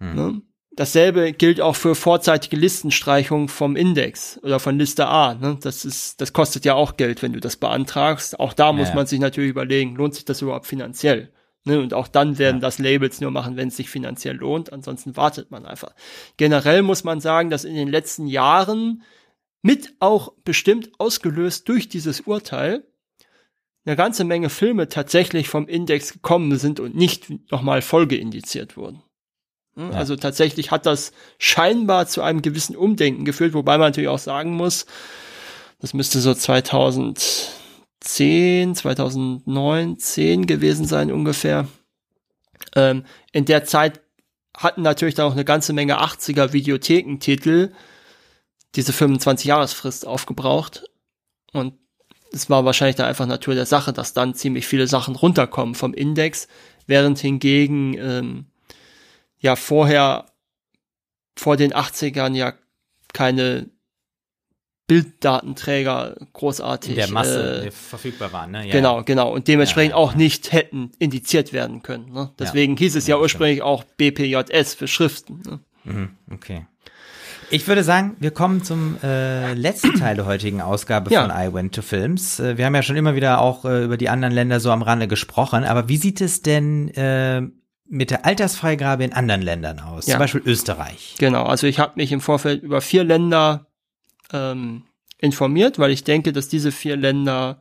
Mhm, Ne? Dasselbe gilt auch für vorzeitige Listenstreichung vom Index oder von Liste A. Ne? Das ist, das kostet ja auch Geld, wenn du das beantragst. Auch da muss Ja. man sich natürlich überlegen, lohnt sich das überhaupt finanziell? Ne? Und auch dann werden das Labels nur machen, wenn es sich finanziell lohnt. Ansonsten wartet man einfach. Generell muss man sagen, dass in den letzten Jahren mit auch bestimmt ausgelöst durch dieses Urteil eine ganze Menge Filme tatsächlich vom Index gekommen sind und nicht nochmal folgeindiziert wurden. Hm, Ja. Also tatsächlich hat das scheinbar zu einem gewissen Umdenken geführt, wobei man natürlich auch sagen muss, das müsste so 2010, 2009, 10 gewesen sein ungefähr. Ähm, in der Zeit hatten natürlich dann auch eine ganze Menge 80er Videothekentitel diese 25-Jahresfrist aufgebraucht. Und es war wahrscheinlich da einfach Natur der Sache, dass dann ziemlich viele Sachen runterkommen vom Index, während hingegen ähm, ja vorher vor den 80ern ja keine Bilddatenträger großartig der Masse äh, verfügbar waren, ne? Ja, Genau, genau. Und dementsprechend Ja, ja, auch nicht hätten indiziert werden können. Ne? Deswegen hieß es ja, ursprünglich auch BPJS für Schriften. Ne? Mhm, okay. Ich würde sagen, wir kommen zum äh, letzten Teil der heutigen Ausgabe Ja. von I Went to Films. Äh, wir haben ja schon immer wieder auch äh, über die anderen Länder so am Rande gesprochen, aber wie sieht es denn äh, mit der Altersfreigabe in anderen Ländern aus? Ja. Zum Beispiel Österreich. Genau, also ich habe mich im Vorfeld über vier Länder ähm, informiert, weil ich denke, dass diese vier Länder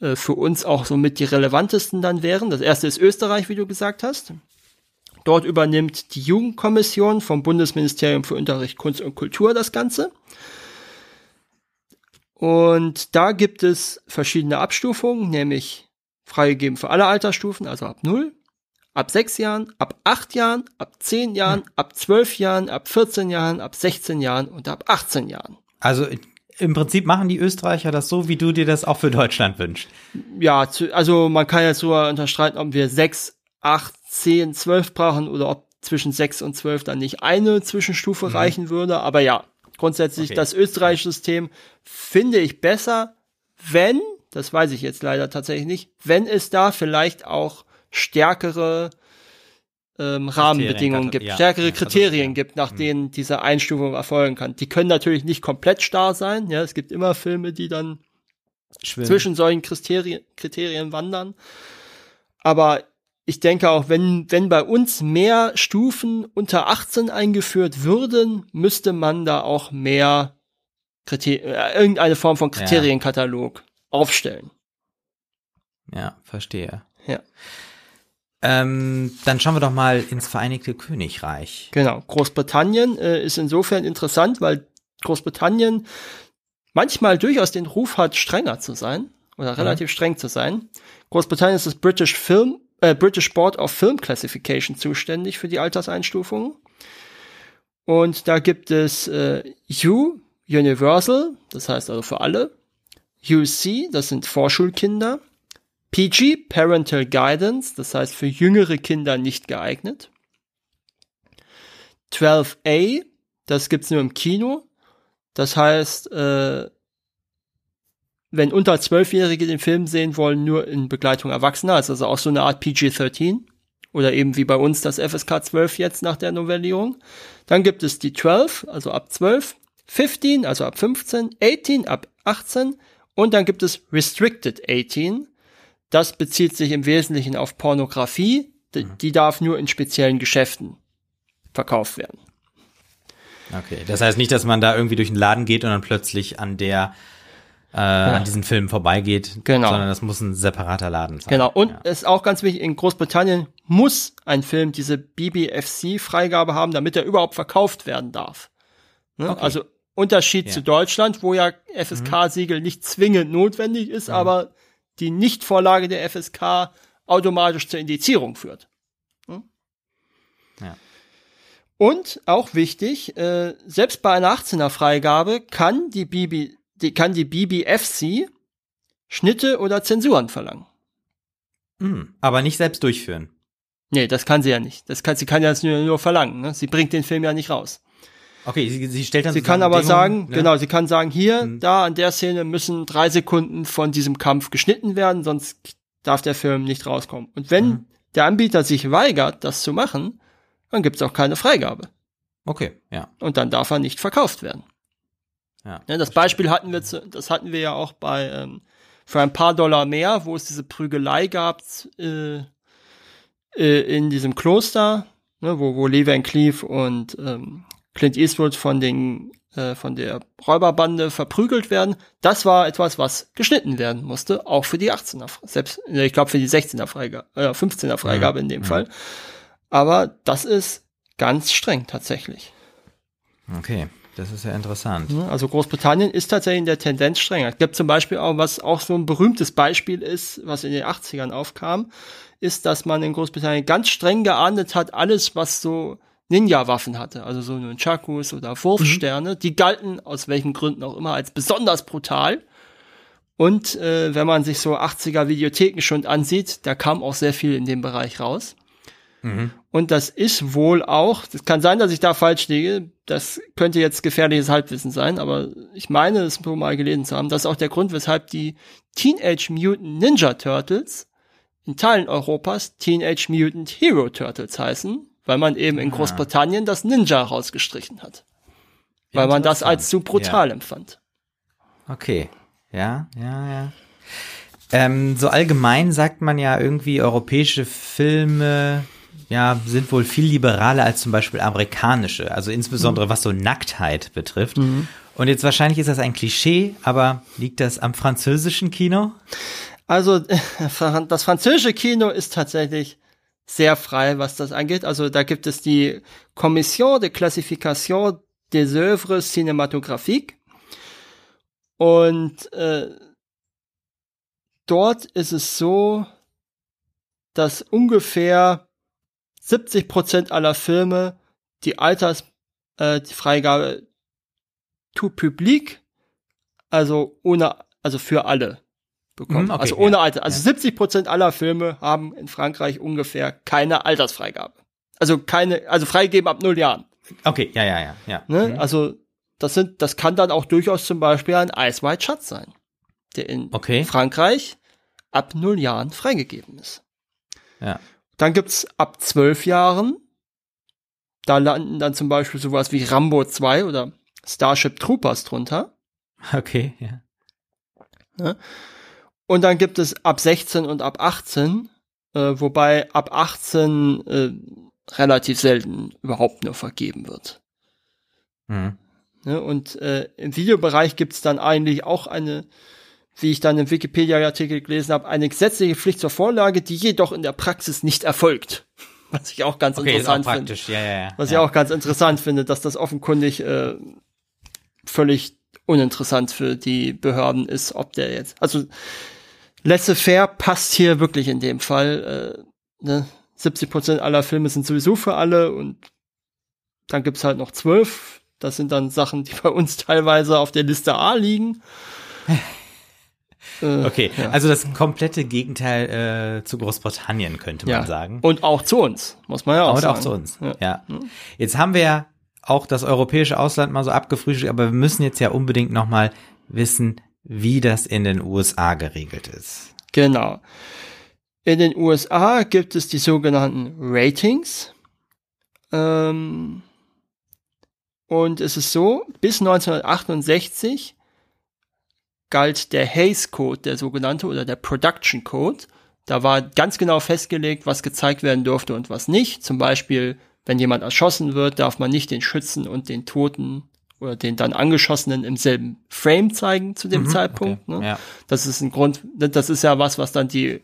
äh, für uns auch somit die relevantesten dann wären. Das erste ist Österreich, wie du gesagt hast. Dort übernimmt die Jugendkommission vom Bundesministerium für Unterricht, Kunst und Kultur das Ganze. Und da gibt es verschiedene Abstufungen, nämlich freigegeben für alle Altersstufen, also ab 0, ab 6 Jahren, ab 8 Jahren, ab 10 Jahren, ab 12 Jahren, ab 14 Jahren, ab 16 Jahren und ab 18 Jahren. Also im Prinzip machen die Österreicher das so, wie du dir das auch für Deutschland wünschst. Ja, also man kann jetzt so unterstreiten, ob wir 6, 8, 10, 12 brauchen oder ob zwischen 6 und 12 dann nicht eine Zwischenstufe reichen würde. Aber ja, grundsätzlich Okay. das österreichische System finde ich besser, wenn, das weiß ich jetzt leider tatsächlich nicht, wenn es da vielleicht auch stärkere ähm, Rahmenbedingungen gibt, ja. stärkere Ja, also, Kriterien ja. gibt, nach denen diese Einstufung erfolgen kann. Die können natürlich nicht komplett starr sein. Ja, es gibt immer Filme, die dann Schwimmen. zwischen solchen Kriterien, Kriterien wandern. Aber ich denke auch, wenn, wenn bei uns mehr Stufen unter 18 eingeführt würden, müsste man da auch mehr Kriter äh, irgendeine Form von Kriterienkatalog aufstellen. Ja, verstehe. Ja. Ähm, dann schauen wir doch mal ins Vereinigte Königreich. Genau. Großbritannien äh, ist insofern interessant, weil Großbritannien manchmal durchaus den Ruf hat, strenger zu sein oder relativ mhm. streng zu sein. Großbritannien ist das British Film, äh, British Board of Film Classification zuständig für die Alterseinstufungen. Und da gibt es äh, U, Universal, das heißt also für alle, UC, das sind Vorschulkinder, PG, Parental Guidance, das heißt für jüngere Kinder nicht geeignet, 12a, das gibt's nur im Kino, das heißt, äh, wenn unter Zwölfjährige den Film sehen wollen, nur in Begleitung Erwachsener, ist also auch so eine Art PG-13 oder eben wie bei uns das FSK 12 jetzt nach der Novellierung. Dann gibt es die 12, also ab 12, 15, also ab 15, 18, ab 18 und dann gibt es Restricted 18. Das bezieht sich im Wesentlichen auf Pornografie. Die, mhm. die darf nur in speziellen Geschäften verkauft werden. Okay, das heißt nicht, dass man da irgendwie durch den Laden geht und dann plötzlich an der äh, ja. an diesen Filmen vorbeigeht, genau. sondern das muss ein separater Laden sein. Genau, und ja. ist auch ganz wichtig, in Großbritannien muss ein Film diese BBFC-Freigabe haben, damit er überhaupt verkauft werden darf. Ne? Okay. Also Unterschied ja. zu Deutschland, wo ja FSK-Siegel mhm. nicht zwingend notwendig ist, mhm. aber die Nichtvorlage der FSK automatisch zur Indizierung führt. Hm? Ja. Und auch wichtig, äh, selbst bei einer 18er Freigabe kann die BB die, kann die BBFC Schnitte oder Zensuren verlangen. Mm, aber nicht selbst durchführen. Nee, das kann sie ja nicht. Das kann, sie kann ja nur, nur verlangen. Ne? Sie bringt den Film ja nicht raus. Okay, sie, sie stellt dann Sie kann aber sagen, ne? genau, sie kann sagen, hier, hm. da an der Szene müssen drei Sekunden von diesem Kampf geschnitten werden, sonst darf der Film nicht rauskommen. Und wenn hm. der Anbieter sich weigert, das zu machen, dann gibt's auch keine Freigabe. Okay, ja. Und dann darf er nicht verkauft werden. Ja, ja das Beispiel hatten wir, zu, das hatten wir ja auch bei ähm, für ein paar Dollar mehr, wo es diese Prügelei gab äh, äh, in diesem Kloster, ne, wo wo Lee Van Cleef und ähm, Clint Eastwood von den äh, von der Räuberbande verprügelt werden. Das war etwas, was geschnitten werden musste, auch für die 18er, selbst äh, ich glaube für die 16er Freigabe, äh, 15er Freigabe mhm. in dem. Fall. Aber das ist ganz streng tatsächlich. Okay. Das ist ja interessant. Also Großbritannien ist tatsächlich in der Tendenz strenger. Es gibt zum Beispiel auch, was auch so ein berühmtes Beispiel ist, was in den 80ern aufkam, ist, dass man in Großbritannien ganz streng geahndet hat, alles, was so Ninja-Waffen hatte, also so Nunchakus oder Wurfsterne, mhm. die galten aus welchen Gründen auch immer als besonders brutal. Und äh, wenn man sich so 80er Videotheken schon ansieht, da kam auch sehr viel in dem Bereich raus. Mhm. Und das ist wohl auch, das kann sein, dass ich da falsch liege, das könnte jetzt gefährliches Halbwissen sein, aber ich meine, es nur mal gelesen zu haben, das ist auch der Grund, weshalb die Teenage Mutant Ninja Turtles in Teilen Europas Teenage Mutant Hero Turtles heißen, weil man eben in ah. Großbritannien das Ninja rausgestrichen hat. Weil man das als zu brutal ja. empfand. Okay. Ja, ja, ja. Ähm, so allgemein sagt man ja irgendwie, europäische Filme ja, sind wohl viel liberaler als zum Beispiel amerikanische, also insbesondere mhm. was so Nacktheit betrifft. Mhm. Und jetzt wahrscheinlich ist das ein Klischee, aber liegt das am französischen Kino? Also das französische Kino ist tatsächlich sehr frei, was das angeht. Also da gibt es die Commission de Classification des Œuvres Cinématographiques und äh, dort ist es so, dass ungefähr 70 Prozent aller Filme die Altersfreigabe äh, to public, also ohne, also für alle bekommen. Mhm, okay, also ohne Alter. Also ja. 70 Prozent aller Filme haben in Frankreich ungefähr keine Altersfreigabe. Also keine, also freigeben ab null Jahren. Okay, ja, ja, ja, ja. Ne? Mhm. Also das sind, das kann dann auch durchaus zum Beispiel ein White Shut sein, der in okay. Frankreich ab null Jahren freigegeben ist. Ja. Dann gibt's ab zwölf Jahren, da landen dann zum Beispiel sowas wie Rambo 2 oder Starship Troopers drunter. Okay, ja. ja. Und dann gibt es ab 16 und ab 18, äh, wobei ab 18 äh, relativ selten überhaupt nur vergeben wird. Mhm. Ja, und äh, im Videobereich gibt's dann eigentlich auch eine wie ich dann im Wikipedia-Artikel gelesen habe, eine gesetzliche Pflicht zur Vorlage, die jedoch in der Praxis nicht erfolgt. Was ich auch ganz okay, interessant finde. Ja, ja, ja. Was ich auch ganz interessant finde, dass das offenkundig äh, völlig uninteressant für die Behörden ist, ob der jetzt, also laissez-faire passt hier wirklich in dem Fall. Äh, ne? 70 Prozent aller Filme sind sowieso für alle und dann gibt's halt noch zwölf. Das sind dann Sachen, die bei uns teilweise auf der Liste A liegen. Äh, okay, ja. also das komplette Gegenteil äh, zu Großbritannien könnte man ja. sagen. Und auch zu uns, muss man ja auch Und sagen. auch zu uns, ja. ja. Jetzt haben wir ja auch das europäische Ausland mal so abgefrühstückt, aber wir müssen jetzt ja unbedingt noch mal wissen, wie das in den USA geregelt ist. Genau. In den USA gibt es die sogenannten Ratings. Ähm, und es ist so, bis 1968 galt der Hays Code, der sogenannte, oder der Production Code. Da war ganz genau festgelegt, was gezeigt werden durfte und was nicht. Zum Beispiel, wenn jemand erschossen wird, darf man nicht den Schützen und den Toten oder den dann Angeschossenen im selben Frame zeigen zu dem mhm, Zeitpunkt. Okay, ne? ja. Das ist ein Grund, das ist ja was, was dann die,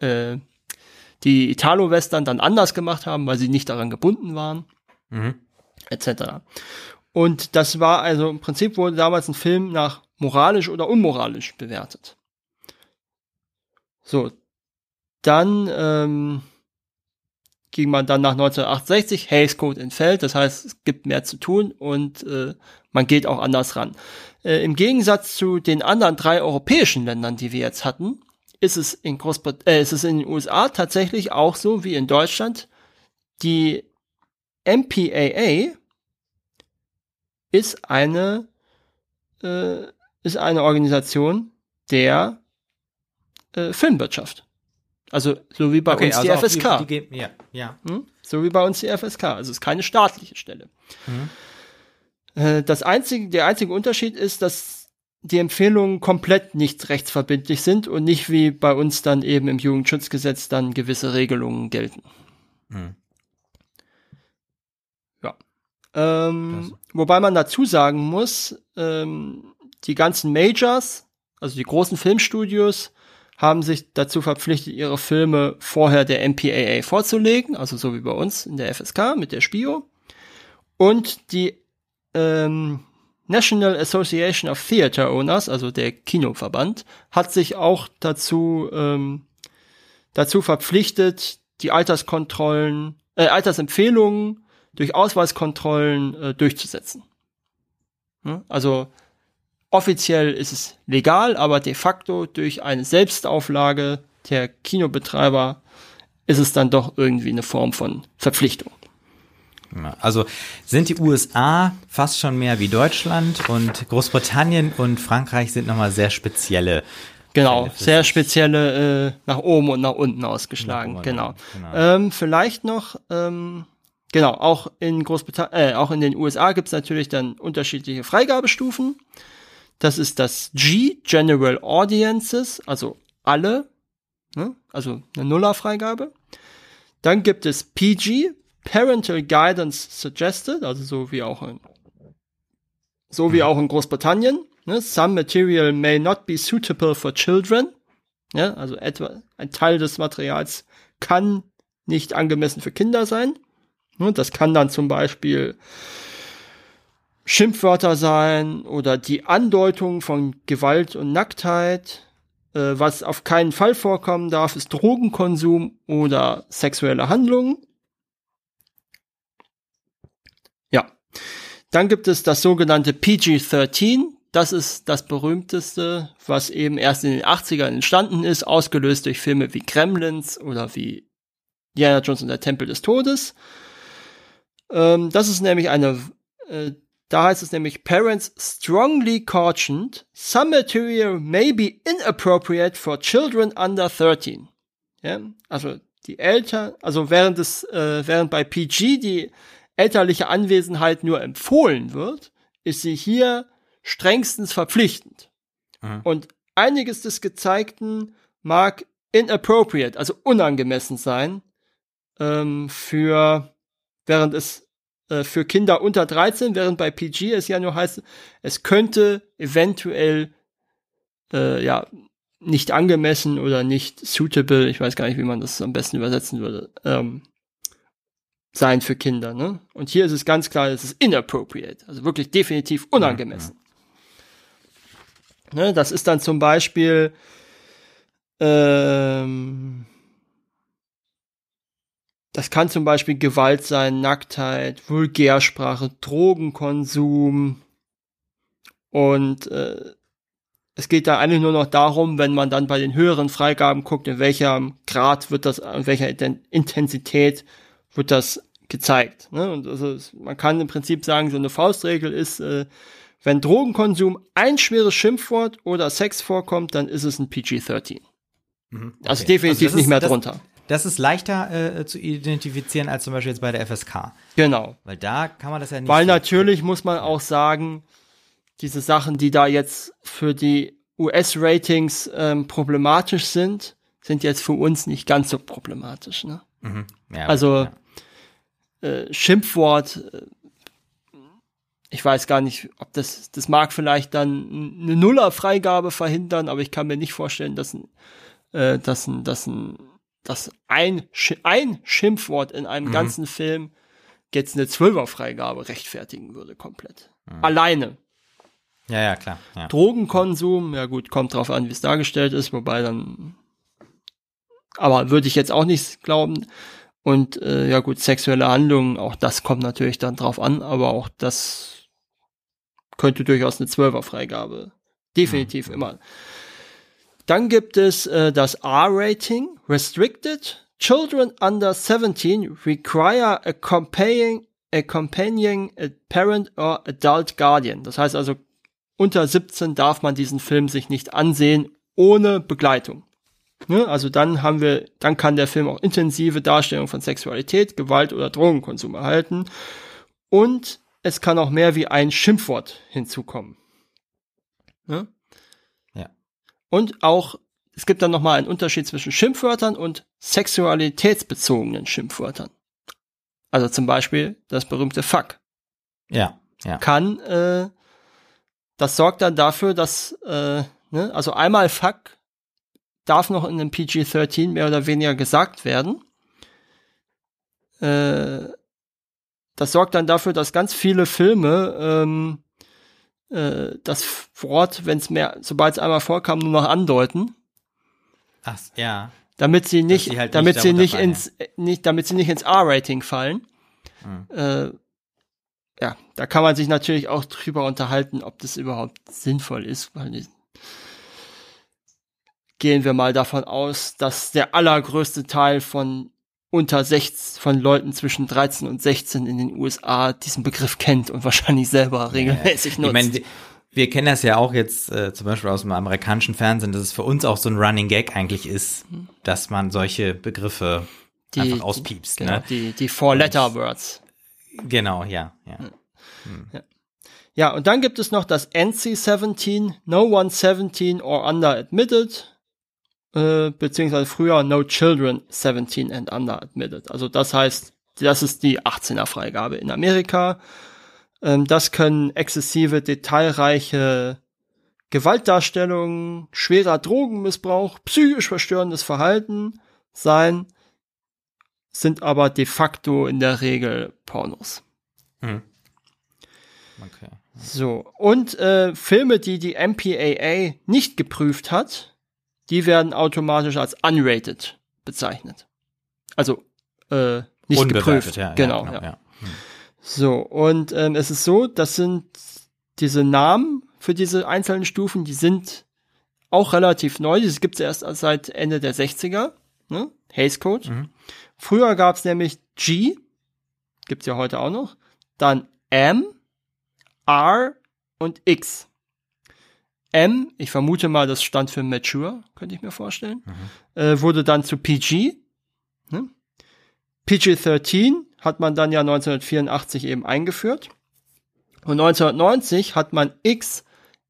äh, die Italo-Western dann anders gemacht haben, weil sie nicht daran gebunden waren, mhm. etc. Und das war also im Prinzip wurde damals ein Film nach moralisch oder unmoralisch bewertet. So, dann ähm, ging man dann nach 1968, Hays Code entfällt, das heißt, es gibt mehr zu tun und äh, man geht auch anders ran. Äh, Im Gegensatz zu den anderen drei europäischen Ländern, die wir jetzt hatten, ist es in Großbrit äh, ist es in den USA tatsächlich auch so wie in Deutschland. Die MPAA ist eine äh, ist eine Organisation der äh, Filmwirtschaft. Also so wie bei okay, uns also die FSK. Die, die, ja, ja. Hm? So wie bei uns die FSK. Also es ist keine staatliche Stelle. Mhm. Äh, das einzige, der einzige Unterschied ist, dass die Empfehlungen komplett nicht rechtsverbindlich sind und nicht wie bei uns dann eben im Jugendschutzgesetz dann gewisse Regelungen gelten. Mhm. Ja. Ähm, wobei man dazu sagen muss, ähm, die ganzen Majors, also die großen Filmstudios, haben sich dazu verpflichtet, ihre Filme vorher der MPAA vorzulegen, also so wie bei uns in der FSK mit der Spio. Und die ähm, National Association of Theater Owners, also der Kinoverband, hat sich auch dazu, ähm, dazu verpflichtet, die Alterskontrollen, äh, Altersempfehlungen durch Ausweiskontrollen äh, durchzusetzen. Hm? Also Offiziell ist es legal, aber de facto durch eine Selbstauflage der Kinobetreiber ist es dann doch irgendwie eine Form von Verpflichtung. Also sind die USA fast schon mehr wie Deutschland und Großbritannien und Frankreich sind nochmal sehr spezielle. Genau, sehr spezielle äh, nach oben und nach unten ausgeschlagen. Genau. genau. Ähm, vielleicht noch, ähm, genau, auch in Großbritannien, äh, auch in den USA gibt es natürlich dann unterschiedliche Freigabestufen. Das ist das G, General Audiences, also alle, ne? also eine Nuller-Freigabe. Dann gibt es PG, Parental Guidance Suggested, also so wie auch in, so wie auch in Großbritannien. Ne? Some material may not be suitable for children. Ja, also etwa ein Teil des Materials kann nicht angemessen für Kinder sein. Ne? Das kann dann zum Beispiel Schimpfwörter sein oder die Andeutung von Gewalt und Nacktheit. Äh, was auf keinen Fall vorkommen darf, ist Drogenkonsum oder sexuelle Handlungen. Ja. Dann gibt es das sogenannte PG-13. Das ist das berühmteste, was eben erst in den 80ern entstanden ist, ausgelöst durch Filme wie Gremlins oder wie Diana Jones und der Tempel des Todes. Ähm, das ist nämlich eine äh, da heißt es nämlich, Parents strongly cautioned, some material may be inappropriate for children under 13. Ja, also die Eltern, also während es, äh, während bei PG die elterliche Anwesenheit nur empfohlen wird, ist sie hier strengstens verpflichtend. Mhm. Und einiges des Gezeigten mag inappropriate, also unangemessen sein, ähm, für, während es äh, für Kinder unter 13, während bei PG es ja nur heißt, es könnte eventuell äh, ja nicht angemessen oder nicht suitable, ich weiß gar nicht, wie man das am besten übersetzen würde, ähm, sein für Kinder. Ne? Und hier ist es ganz klar, es ist inappropriate, also wirklich definitiv unangemessen. Ne, das ist dann zum Beispiel ähm, das kann zum Beispiel Gewalt sein, Nacktheit, Vulgärsprache, Drogenkonsum. Und äh, es geht da eigentlich nur noch darum, wenn man dann bei den höheren Freigaben guckt, in welchem Grad wird das, in welcher Intensität wird das gezeigt. Ne? Und also man kann im Prinzip sagen, so eine Faustregel ist, äh, wenn Drogenkonsum ein schweres Schimpfwort oder Sex vorkommt, dann ist es ein PG-13. Mhm, okay. Also definitiv also nicht mehr drunter. Das ist leichter äh, zu identifizieren als zum Beispiel jetzt bei der FSK. Genau. Weil da kann man das ja nicht. Weil natürlich muss man auch sagen, diese Sachen, die da jetzt für die US-Ratings ähm, problematisch sind, sind jetzt für uns nicht ganz so problematisch. Ne? Mhm. Ja, also ja. Äh, Schimpfwort, äh, ich weiß gar nicht, ob das, das mag vielleicht dann eine Nuller-Freigabe verhindern, aber ich kann mir nicht vorstellen, dass ein, äh, dass ein, dass ein dass ein, ein Schimpfwort in einem mhm. ganzen Film jetzt eine Zwölferfreigabe rechtfertigen würde, komplett. Mhm. Alleine. Ja, ja, klar. Ja. Drogenkonsum, ja gut, kommt drauf an, wie es dargestellt ist, wobei dann, aber würde ich jetzt auch nicht glauben. Und äh, ja gut, sexuelle Handlungen, auch das kommt natürlich dann drauf an, aber auch das könnte durchaus eine Zwölferfreigabe definitiv mhm. immer dann gibt es äh, das R-Rating, Restricted. Children under 17 require a companion, a companion, a parent or adult guardian. Das heißt also, unter 17 darf man diesen Film sich nicht ansehen ohne Begleitung. Ne? Also dann haben wir, dann kann der Film auch intensive Darstellung von Sexualität, Gewalt oder Drogenkonsum erhalten. Und es kann auch mehr wie ein Schimpfwort hinzukommen. Ne? Und auch, es gibt dann nochmal einen Unterschied zwischen Schimpfwörtern und sexualitätsbezogenen Schimpfwörtern. Also zum Beispiel das berühmte Fuck. Ja, ja. Kann, äh, das sorgt dann dafür, dass, äh, ne, also einmal Fuck darf noch in einem PG-13 mehr oder weniger gesagt werden. Äh, das sorgt dann dafür, dass ganz viele Filme ähm, äh, das Wort, wenn es mehr, sobald es einmal vorkam, nur noch andeuten. Ach, ja. Damit sie nicht, sie halt damit nicht sie nicht ins, ja. nicht, damit sie nicht ins R-Rating fallen. Mhm. Äh, ja, da kann man sich natürlich auch drüber unterhalten, ob das überhaupt sinnvoll ist, weil die, gehen wir mal davon aus, dass der allergrößte Teil von unter 16, von Leuten zwischen 13 und 16 in den USA diesen Begriff kennt und wahrscheinlich selber regelmäßig nutzt. Ich meine, wir kennen das ja auch jetzt äh, zum Beispiel aus dem amerikanischen Fernsehen, dass es für uns auch so ein Running Gag eigentlich ist, dass man solche Begriffe die, einfach auspiepst. Genau, ne? die, die Four-Letter-Words. Genau, ja, ja. Hm. ja. Ja, und dann gibt es noch das NC-17, No One 17 or Under Admitted, äh, beziehungsweise früher No Children 17 and Under Admitted. Also das heißt, das ist die 18er Freigabe in Amerika. Ähm, das können exzessive, detailreiche Gewaltdarstellungen, schwerer Drogenmissbrauch, psychisch verstörendes Verhalten sein, sind aber de facto in der Regel Pornos. Hm. Okay. So, und äh, Filme, die die MPAA nicht geprüft hat, die werden automatisch als unrated bezeichnet. Also äh, nicht geprüft. Ja, genau. Ja, genau ja. Ja. Hm. So, und ähm, es ist so, das sind diese Namen für diese einzelnen Stufen, die sind auch relativ neu. Das gibt es erst seit Ende der 60er. Ne? Hays Code. Mhm. Früher gab es nämlich G, gibt's ja heute auch noch. Dann M, R und X. M, ich vermute mal, das stand für Mature, könnte ich mir vorstellen, mhm. äh, wurde dann zu PG. Ne? PG-13 hat man dann ja 1984 eben eingeführt. Und 1990 hat man X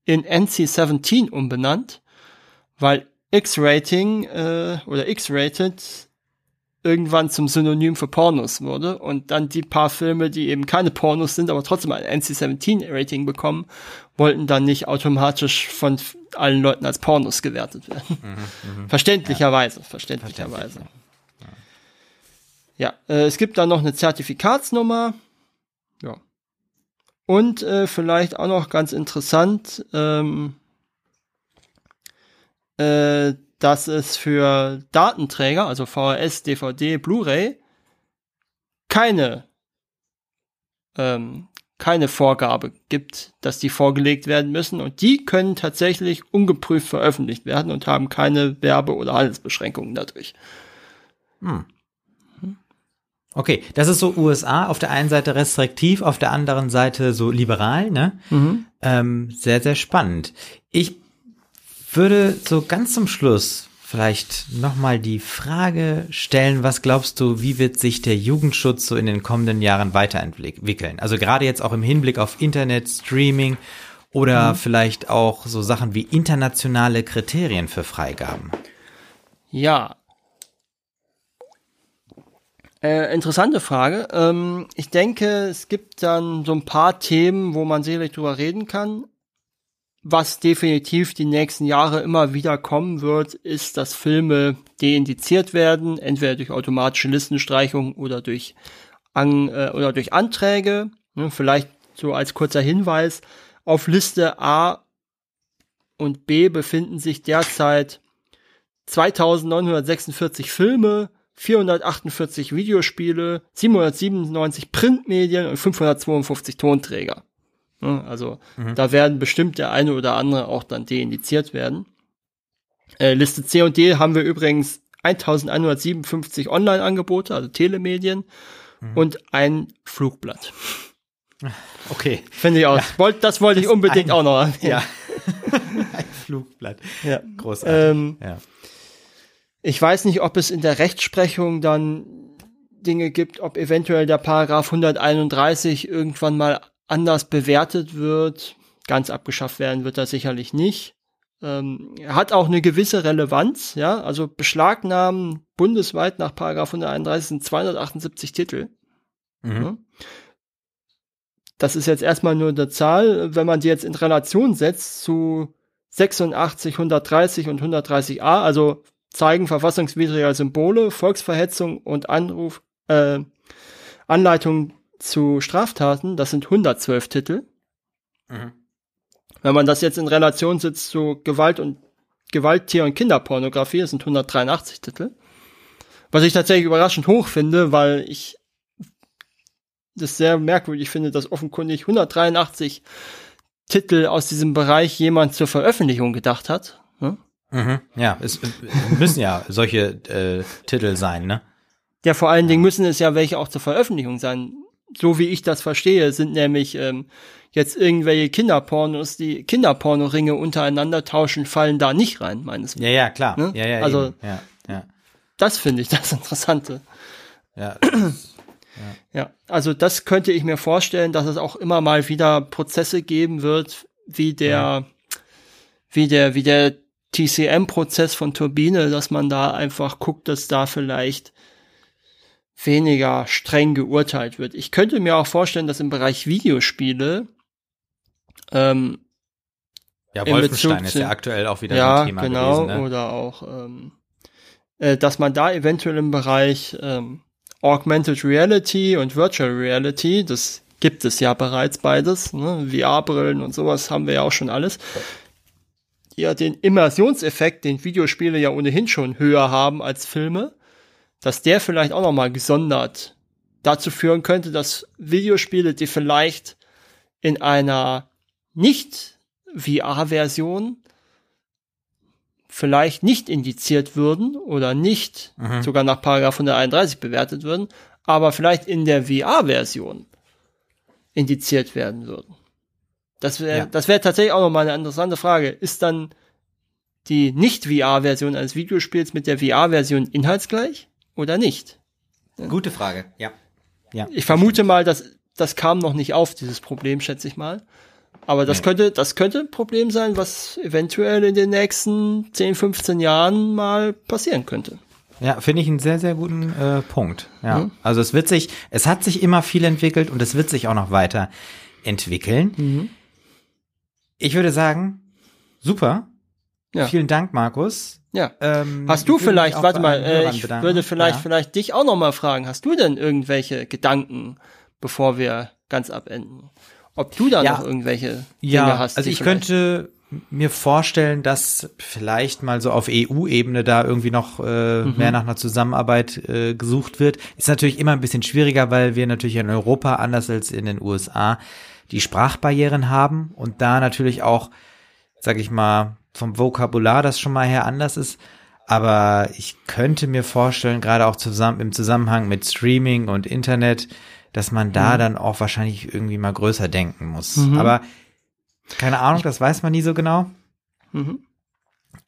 in NC-17 umbenannt, weil X-Rating äh, oder X-Rated irgendwann zum Synonym für Pornos wurde und dann die paar Filme, die eben keine Pornos sind, aber trotzdem ein NC-17-Rating bekommen, wollten dann nicht automatisch von allen Leuten als Pornos gewertet werden. Mhm, mh. Verständlicherweise, ja. verständlicherweise. Ja, äh, es gibt dann noch eine Zertifikatsnummer. Ja. Und äh, vielleicht auch noch ganz interessant, ähm, äh, dass es für Datenträger, also VHS, DVD, Blu-ray, keine ähm, keine Vorgabe gibt, dass die vorgelegt werden müssen und die können tatsächlich ungeprüft veröffentlicht werden und haben keine Werbe- oder Handelsbeschränkungen dadurch. Hm. Okay, das ist so USA, auf der einen Seite restriktiv, auf der anderen Seite so liberal, ne? Mhm. Ähm, sehr, sehr spannend. Ich würde so ganz zum Schluss vielleicht nochmal die Frage stellen, was glaubst du, wie wird sich der Jugendschutz so in den kommenden Jahren weiterentwickeln? Also gerade jetzt auch im Hinblick auf Internet, Streaming oder mhm. vielleicht auch so Sachen wie internationale Kriterien für Freigaben. Ja. Äh, interessante Frage. Ähm, ich denke, es gibt dann so ein paar Themen, wo man sicherlich drüber reden kann was definitiv die nächsten Jahre immer wieder kommen wird, ist, dass Filme deindiziert werden, entweder durch automatische Listenstreichung oder durch An äh, oder durch Anträge. Ne, vielleicht so als kurzer Hinweis: Auf Liste A und B befinden sich derzeit 2946 Filme, 448 Videospiele, 797 Printmedien und 552 Tonträger. Ne? Also mhm. da werden bestimmt der eine oder andere auch dann deindiziert werden. Äh, Liste C und D haben wir übrigens 1157 Online-Angebote, also Telemedien mhm. und ein Flugblatt. Okay. Finde ich auch. Ja. Das wollte ich unbedingt ein, auch noch erwähnen. Ja. ein Flugblatt. Ja. Großartig. Ähm, ja. Ich weiß nicht, ob es in der Rechtsprechung dann Dinge gibt, ob eventuell der Paragraph 131 irgendwann mal anders bewertet wird. Ganz abgeschafft werden wird das sicherlich nicht. Ähm, hat auch eine gewisse Relevanz, ja, also Beschlagnahmen bundesweit nach Paragraph 131 sind 278 Titel. Mhm. Ja. Das ist jetzt erstmal nur eine Zahl, wenn man die jetzt in Relation setzt zu 86, 130 und 130a, also zeigen verfassungswidriger Symbole, Volksverhetzung und Anruf, äh, Anleitung zu Straftaten, das sind 112 Titel. Mhm. Wenn man das jetzt in Relation setzt zu Gewalt und Gewalttier- und Kinderpornografie, das sind 183 Titel. Was ich tatsächlich überraschend hoch finde, weil ich das sehr merkwürdig finde, dass offenkundig 183 Titel aus diesem Bereich jemand zur Veröffentlichung gedacht hat. Ne? Mhm, ja, es müssen ja solche äh, Titel sein, ne? Ja, vor allen Dingen müssen es ja welche auch zur Veröffentlichung sein so wie ich das verstehe, sind nämlich ähm, jetzt irgendwelche Kinderpornos, die Kinderpornoringe untereinander tauschen, fallen da nicht rein, meines Erachtens. Ja, ja, klar. Ne? Ja, ja, also, ja, ja. das finde ich das Interessante. Ja, ja. ja, also das könnte ich mir vorstellen, dass es auch immer mal wieder Prozesse geben wird, wie der, ja. wie der, wie der TCM-Prozess von Turbine, dass man da einfach guckt, dass da vielleicht weniger streng geurteilt wird. Ich könnte mir auch vorstellen, dass im Bereich Videospiele ähm, ja, Wolfenstein ist ja aktuell auch wieder ja, ein Thema genau, gewesen. Ne? Oder auch, ähm, äh, dass man da eventuell im Bereich ähm, Augmented Reality und Virtual Reality, das gibt es ja bereits beides, ne? VR-Brillen und sowas haben wir ja auch schon alles, ja den Immersionseffekt, den Videospiele ja ohnehin schon höher haben als Filme, dass der vielleicht auch nochmal gesondert dazu führen könnte, dass Videospiele, die vielleicht in einer nicht VR-Version vielleicht nicht indiziert würden oder nicht mhm. sogar nach Paragraph 131 bewertet würden, aber vielleicht in der VR-Version indiziert werden würden. Das wäre ja. das wäre tatsächlich auch nochmal eine interessante Frage. Ist dann die Nicht-VR-Version eines Videospiels mit der VR-Version inhaltsgleich? Oder nicht? Gute Frage, ja. ja ich vermute mal, dass das kam noch nicht auf, dieses Problem, schätze ich mal. Aber das nee. könnte, das könnte ein Problem sein, was eventuell in den nächsten 10, 15 Jahren mal passieren könnte. Ja, finde ich einen sehr, sehr guten äh, Punkt. Ja. Mhm. Also es wird sich, es hat sich immer viel entwickelt und es wird sich auch noch weiter entwickeln. Mhm. Ich würde sagen, super. Ja. Vielen Dank, Markus. Ja. Ähm, hast du vielleicht, warte mal, äh, ich bedanken. würde vielleicht, ja. vielleicht dich auch noch mal fragen, hast du denn irgendwelche Gedanken, bevor wir ganz abenden? Ob du da ja. noch irgendwelche Dinge ja, hast? Also ich könnte mir vorstellen, dass vielleicht mal so auf EU-Ebene da irgendwie noch äh, mhm. mehr nach einer Zusammenarbeit äh, gesucht wird. Ist natürlich immer ein bisschen schwieriger, weil wir natürlich in Europa, anders als in den USA, die Sprachbarrieren haben und da natürlich auch, sag ich mal, vom Vokabular das schon mal her anders ist. Aber ich könnte mir vorstellen, gerade auch zusammen im Zusammenhang mit Streaming und Internet, dass man da mhm. dann auch wahrscheinlich irgendwie mal größer denken muss. Mhm. Aber keine Ahnung, das weiß man nie so genau. Mhm.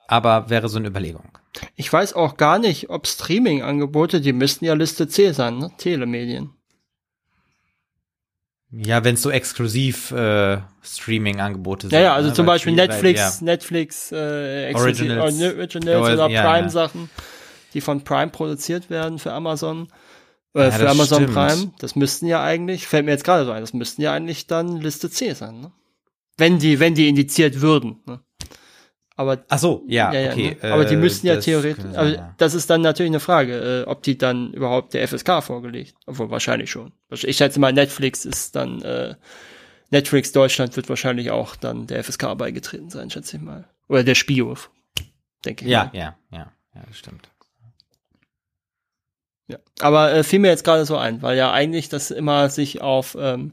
Aber wäre so eine Überlegung. Ich weiß auch gar nicht, ob Streaming-Angebote, die müssten ja Liste C sein, ne? Telemedien. Ja, wenn es so exklusiv äh, Streaming-Angebote sind. Ja, ja, also ne? zum Beispiel Netflix, ja. Netflix, äh, Originals, Originals oder ja, Prime-Sachen, ja. die von Prime produziert werden für Amazon. Äh, für Amazon stimmt. Prime. Das müssten ja eigentlich, fällt mir jetzt gerade so ein, das müssten ja eigentlich dann Liste C sein, ne? Wenn die, wenn die indiziert würden. Ne? Aber ach so, ja, ja, ja okay. Ne? Aber die äh, müssten ja theoretisch. Sein, aber ja. das ist dann natürlich eine Frage, äh, ob die dann überhaupt der FSK vorgelegt. Obwohl wahrscheinlich schon. Ich schätze mal, Netflix ist dann äh, Netflix Deutschland wird wahrscheinlich auch dann der FSK beigetreten sein, schätze ich mal. Oder der Spio, denke ich. Ja, mal. ja, ja, ja, das stimmt. Ja, aber äh, fiel mir jetzt gerade so ein, weil ja eigentlich das immer sich auf ähm,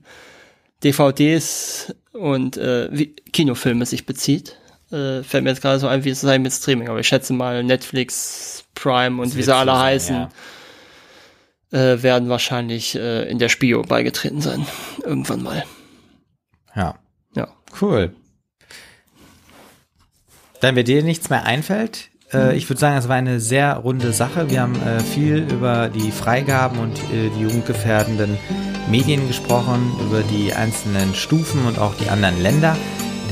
DVDs und äh, wie Kinofilme sich bezieht. Äh, fällt mir jetzt gerade so ein, wie es sei mit Streaming, aber ich schätze mal Netflix, Prime und das wie sie alle heißen, ja. äh, werden wahrscheinlich äh, in der Spio beigetreten sein. Irgendwann mal. Ja. Ja. Cool. Wenn mir dir nichts mehr einfällt, äh, mhm. ich würde sagen, es war eine sehr runde Sache. Wir haben äh, viel über die Freigaben und äh, die jugendgefährdenden Medien gesprochen, über die einzelnen Stufen und auch die anderen Länder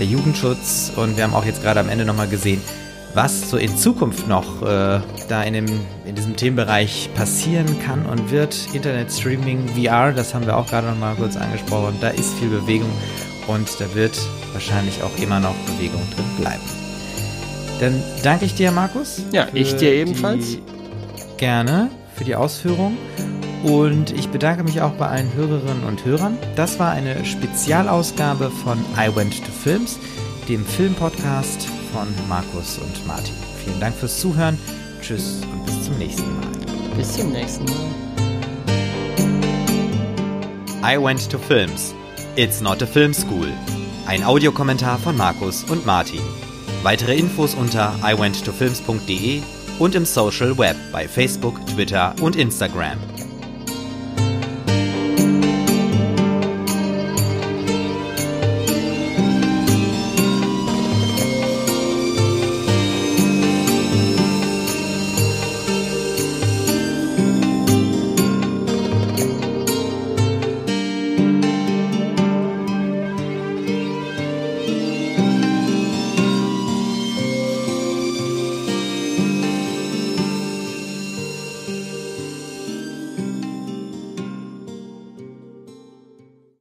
der Jugendschutz. Und wir haben auch jetzt gerade am Ende nochmal gesehen, was so in Zukunft noch äh, da in, dem, in diesem Themenbereich passieren kann und wird. Internet Streaming, VR, das haben wir auch gerade nochmal kurz angesprochen. Da ist viel Bewegung und da wird wahrscheinlich auch immer noch Bewegung drin bleiben. Dann danke ich dir, Markus. Ja, ich dir ebenfalls. Gerne für die Ausführung. Und ich bedanke mich auch bei allen Hörerinnen und Hörern. Das war eine Spezialausgabe von I Went to Films, dem Filmpodcast von Markus und Martin. Vielen Dank fürs Zuhören. Tschüss und bis zum nächsten Mal. Bis zum nächsten Mal. I Went to Films. It's not a film school. Ein Audiokommentar von Markus und Martin. Weitere Infos unter iwenttofilms.de und im Social Web bei Facebook, Twitter und Instagram.